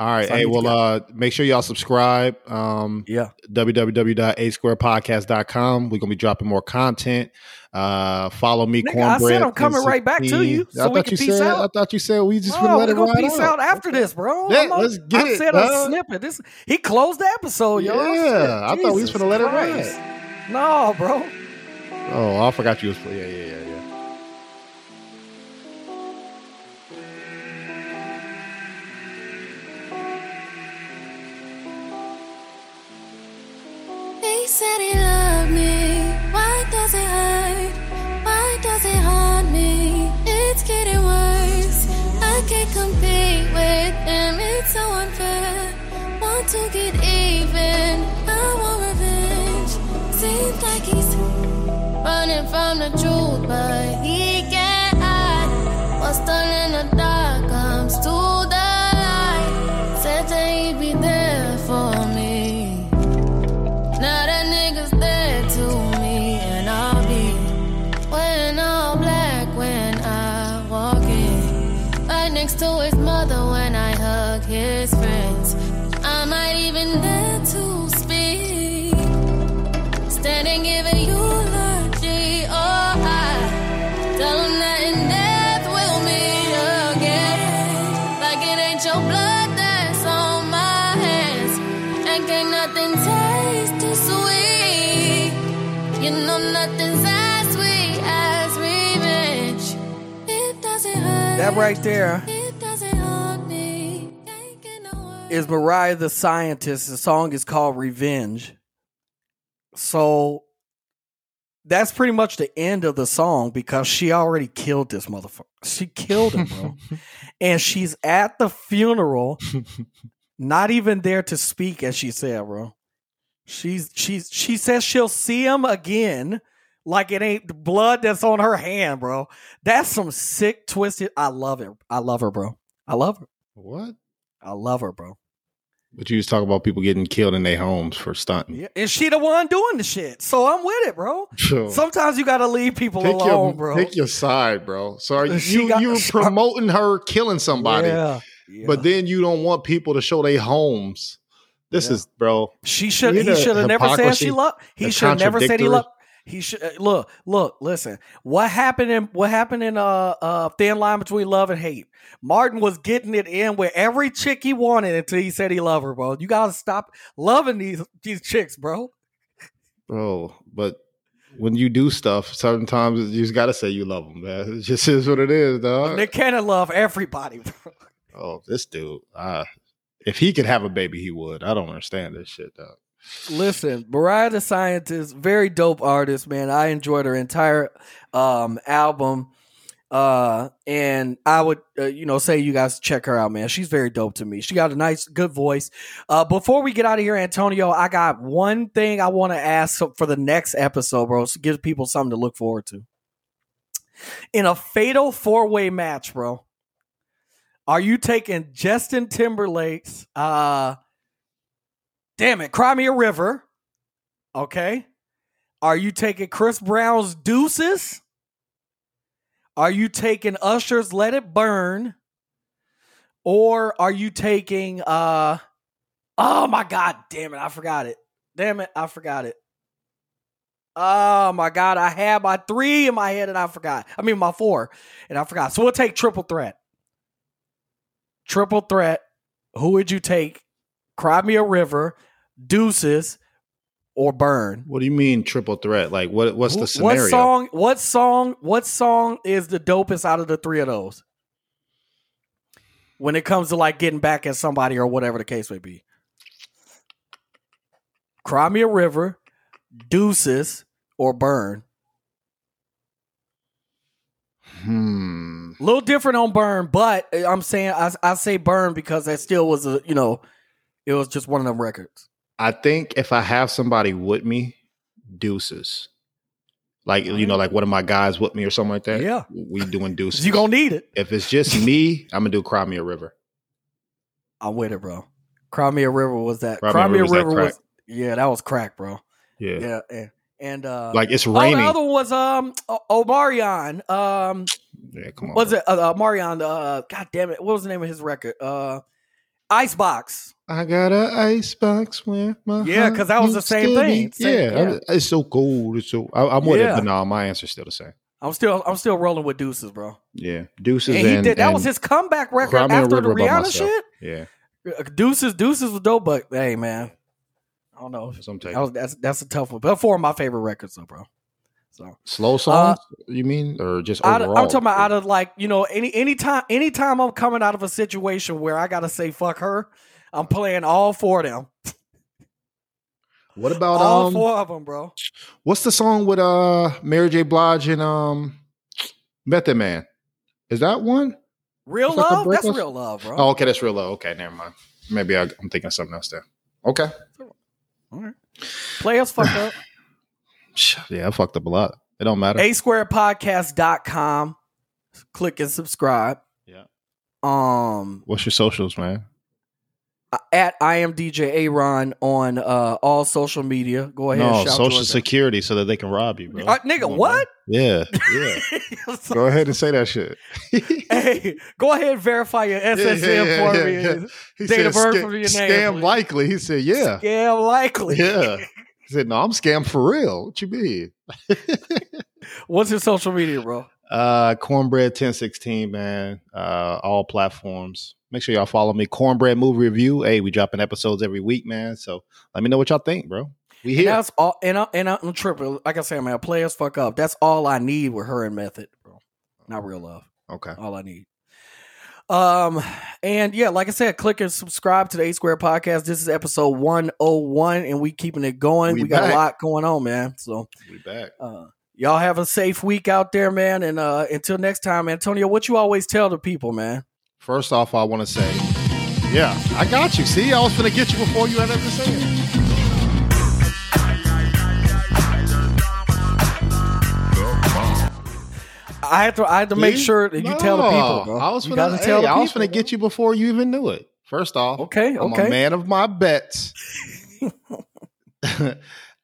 All right. So hey, well, uh, make sure y'all subscribe. Um, Yeah, www.asquaredpodcast.com. We're gonna be dropping more content. Uh, follow me, Nigga, I said. I'm coming right back to 1016. you, I so we thought you said. out. I thought you said we just oh, let we it gonna ride peace out after this, bro. Yeah, let's get I it, said dog. a snippet. This he closed the episode, y'all. Yeah, Shit, I thought we was Jesus finna let it Christ. ride. No, bro. Oh, I forgot you was. playing. Yeah, yeah, yeah, yeah. He said he loved me. Why does it hurt? Why does it haunt me? It's getting worse. I can't compete with him. It's so unfair. Want to get even. I want revenge. Seems like he's running from the truth, but he can't hide. What's done in the dark That right there It doesn't haunt me. Can't get no worse. is Mariah the Scientist. The song is called Revenge. So that's pretty much the end of the song because she already killed this motherfucker. She killed him, bro. and she's at the funeral, not even there to speak, as she said, bro. She's she's she says she'll see him again. Like it ain't blood that's on her hand, bro. That's some sick, twisted. I love it. I love her, bro. I love her. What? I love her, bro. But you just talk about people getting killed in their homes for stunting. Yeah, and she the one doing the shit. So I'm with it, bro. Sure. Sometimes you gotta leave people Pick alone, your, bro. pick your side, bro. So are you you, got- you promoting her killing somebody, Yeah, yeah. but then you don't want people to show their homes. This Yeah. is, bro. she should. He should have never said she loved. He should never said he loved. He should uh, look, look, listen. What happened in what happened in uh uh thin line between love and hate? Martin was getting it in with every chick he wanted until he said he loved her, bro. You gotta stop loving these these chicks, bro. Bro, but when you do stuff, sometimes you just gotta say you love them, man. It just is what it is, dog. Nick Cannon love everybody. Bro. Oh, this dude. Uh, if he could have a baby, he would. I don't understand this shit, dog. Listen, Mariah the Scientist, very dope artist, man. I enjoyed her entire um, album. Uh, and I would, uh, you know, say you guys check her out, man. She's very dope to me. She got a nice, good voice. Uh, before we get out of here, Antonio, I got one thing I want to ask for the next episode, bro. So give people something to look forward to. In a fatal four way match, bro, are you taking Justin Timberlake's, uh, damn it, Cry Me a River? Okay. Are you taking Chris Brown's Deuces? Are you taking Usher's Let It Burn? Or are you taking uh Oh my god, damn it, I forgot it. Damn it, I forgot it. Oh my god, I had my 3 in my head and I forgot. I mean my 4 and I forgot. So we'll take triple threat. Triple threat. Who would you take? Cry Me a River, Deuces, or Burn? What do you mean triple threat? Like what? What's the scenario? What song? What song? What song is the dopest out of the three of those? When it comes to like getting back at somebody or whatever the case may be. Cry Me a River, Deuces, or Burn. Hmm. A little different on Burn, but I'm saying I, I say Burn because that still was a you know, it was just one of them records. I think if I have somebody with me, deuces. Like you know, like one of my guys with me or something like that. Yeah. we doing deuces. You gonna need it. if it's just me, I'm gonna do Cry Me a River. I'm with it, bro. Cry Me a River was that. Cry Cry Me a River was yeah, that was crack, bro. Yeah, Yeah, and, and uh like it's oh, raining. the other one was um Omarion. Um yeah, come on. was it uh, Marion uh god damn it. What was the name of his record? Uh Icebox. I got a icebox where my yeah, because that was the same thing. Same- yeah, yeah. it's so cold. It's so I, I'm with Yeah. it, but no, my answer's still the same. I'm still I'm still rolling with Deuces, bro. Yeah, deuces. And he and, did that was his comeback record Cry Me a after the Rihanna shit. Yeah, Uh, Deuces, Deuces was dope, but hey man. I don't know. That was, that's that's a tough one. But four of my favorite records though, bro. So Slow songs, you mean, or just Uh, out of, overall? I'm talking about out of like you know any anytime anytime I'm coming out of a situation where I gotta say fuck her, I'm playing all four of them, what about all um? four of them, bro. What's the song with uh Mary J. Blige and um Method Man? Is that one? Real It's like love, that's real love, bro. Oh, okay, that's real low. Okay, never mind. Maybe I, I'm thinking of something else there. Okay. All right. Players fucked up. Yeah, I fucked up a lot. It don't matter. A square squarepodcast.com. Click and subscribe. Yeah. Um What's your socials, man? At I am DJ Aaron on uh all social media. Go ahead. No, shout social towards security so that they can rob you, bro. Uh, nigga, on, what? man. Yeah, yeah. Go ahead and say that shit. hey, go ahead and verify your SSN for me. He Date said, of birth "Sca- for your name, Scam please." likely. He said, yeah. Yeah, likely. Yeah. He said, no, I'm scam for real. What you mean? What's your social media, bro? Uh, Cornbread 1016, man. Uh, all platforms. Make sure y'all follow me. Cornbread Movie Review. Hey, we dropping episodes every week, man. So let me know what y'all think, bro. We And here. that's all. And, I, and I'm tripping. Like I said, man, players fuck up. That's all I need with her and Method, bro. Not real love. Okay. All I need. Um, and yeah, like I said, click and subscribe to the A Squared Podcast. This is episode 101, and we keeping it going. We We, got a lot going on, man. So We back. uh y'all have a safe week out there, man. And uh until next time, Antonio, what you always tell the people, man? First off, I want to say, yeah, I got you. See, I was going to get you before you had ever said it. I had to I had to make sure that you tell the people, bro. I was you gonna, tell hey, I was going to get you before you even knew it. First off, Okay, okay. I'm a man of my bets.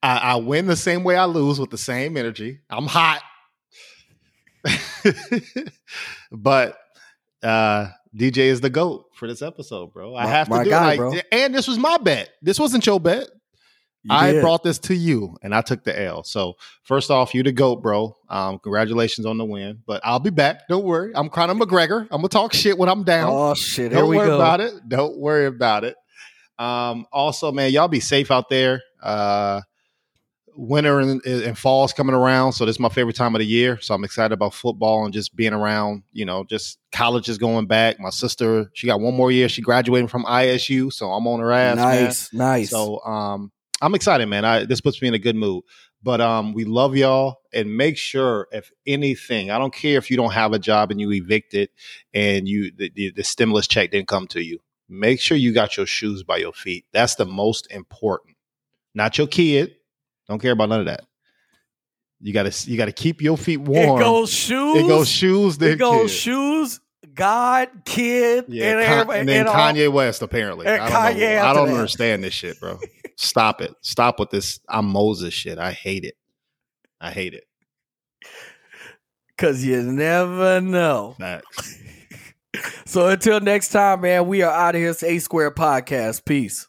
I, I win the same way I lose with the same energy. I'm hot. but uh DJ is the GOAT for this episode, bro. I My- have to do guy, bro. and this was my bet. This wasn't your bet. You I did. brought this to you and I took the L. So first off, you the GOAT, bro. Um, congratulations on the win. But I'll be back. Don't worry. I'm Conor McGregor. I'm gonna talk shit when I'm down. Oh shit, here Don't worry go. about it. Don't worry about it. Um, also, man, y'all be safe out there. Uh, winter and, and fall is coming around, so this is my favorite time of the year. So I'm excited about football and just being around. You know, just college is going back. My sister, she got one more year. She graduating from ISU, so I'm on her ass. man. nice, nice. So um, I'm excited, man. I, this puts me in a good mood. But um, we love y'all, and make sure if anything, I don't care if you don't have a job and you evicted, and you the, the, the stimulus check didn't come to you. Make sure you got your shoes by your feet. That's the most important. Not your kid. Don't care about none of that. You gotta you gotta keep your feet warm. it goes shoes. It goes shoes. Then It goes kid. shoes. God, kid, Yeah, and, Con- and then and all- Kanye West apparently. and I don't, Kanye know. I don't understand this shit, bro. Stop it. Stop with this. I'm Moses shit. I hate it. I hate it. Cause you never know. So until next time, man, we are out of here. It's A Squared Podcast. Peace.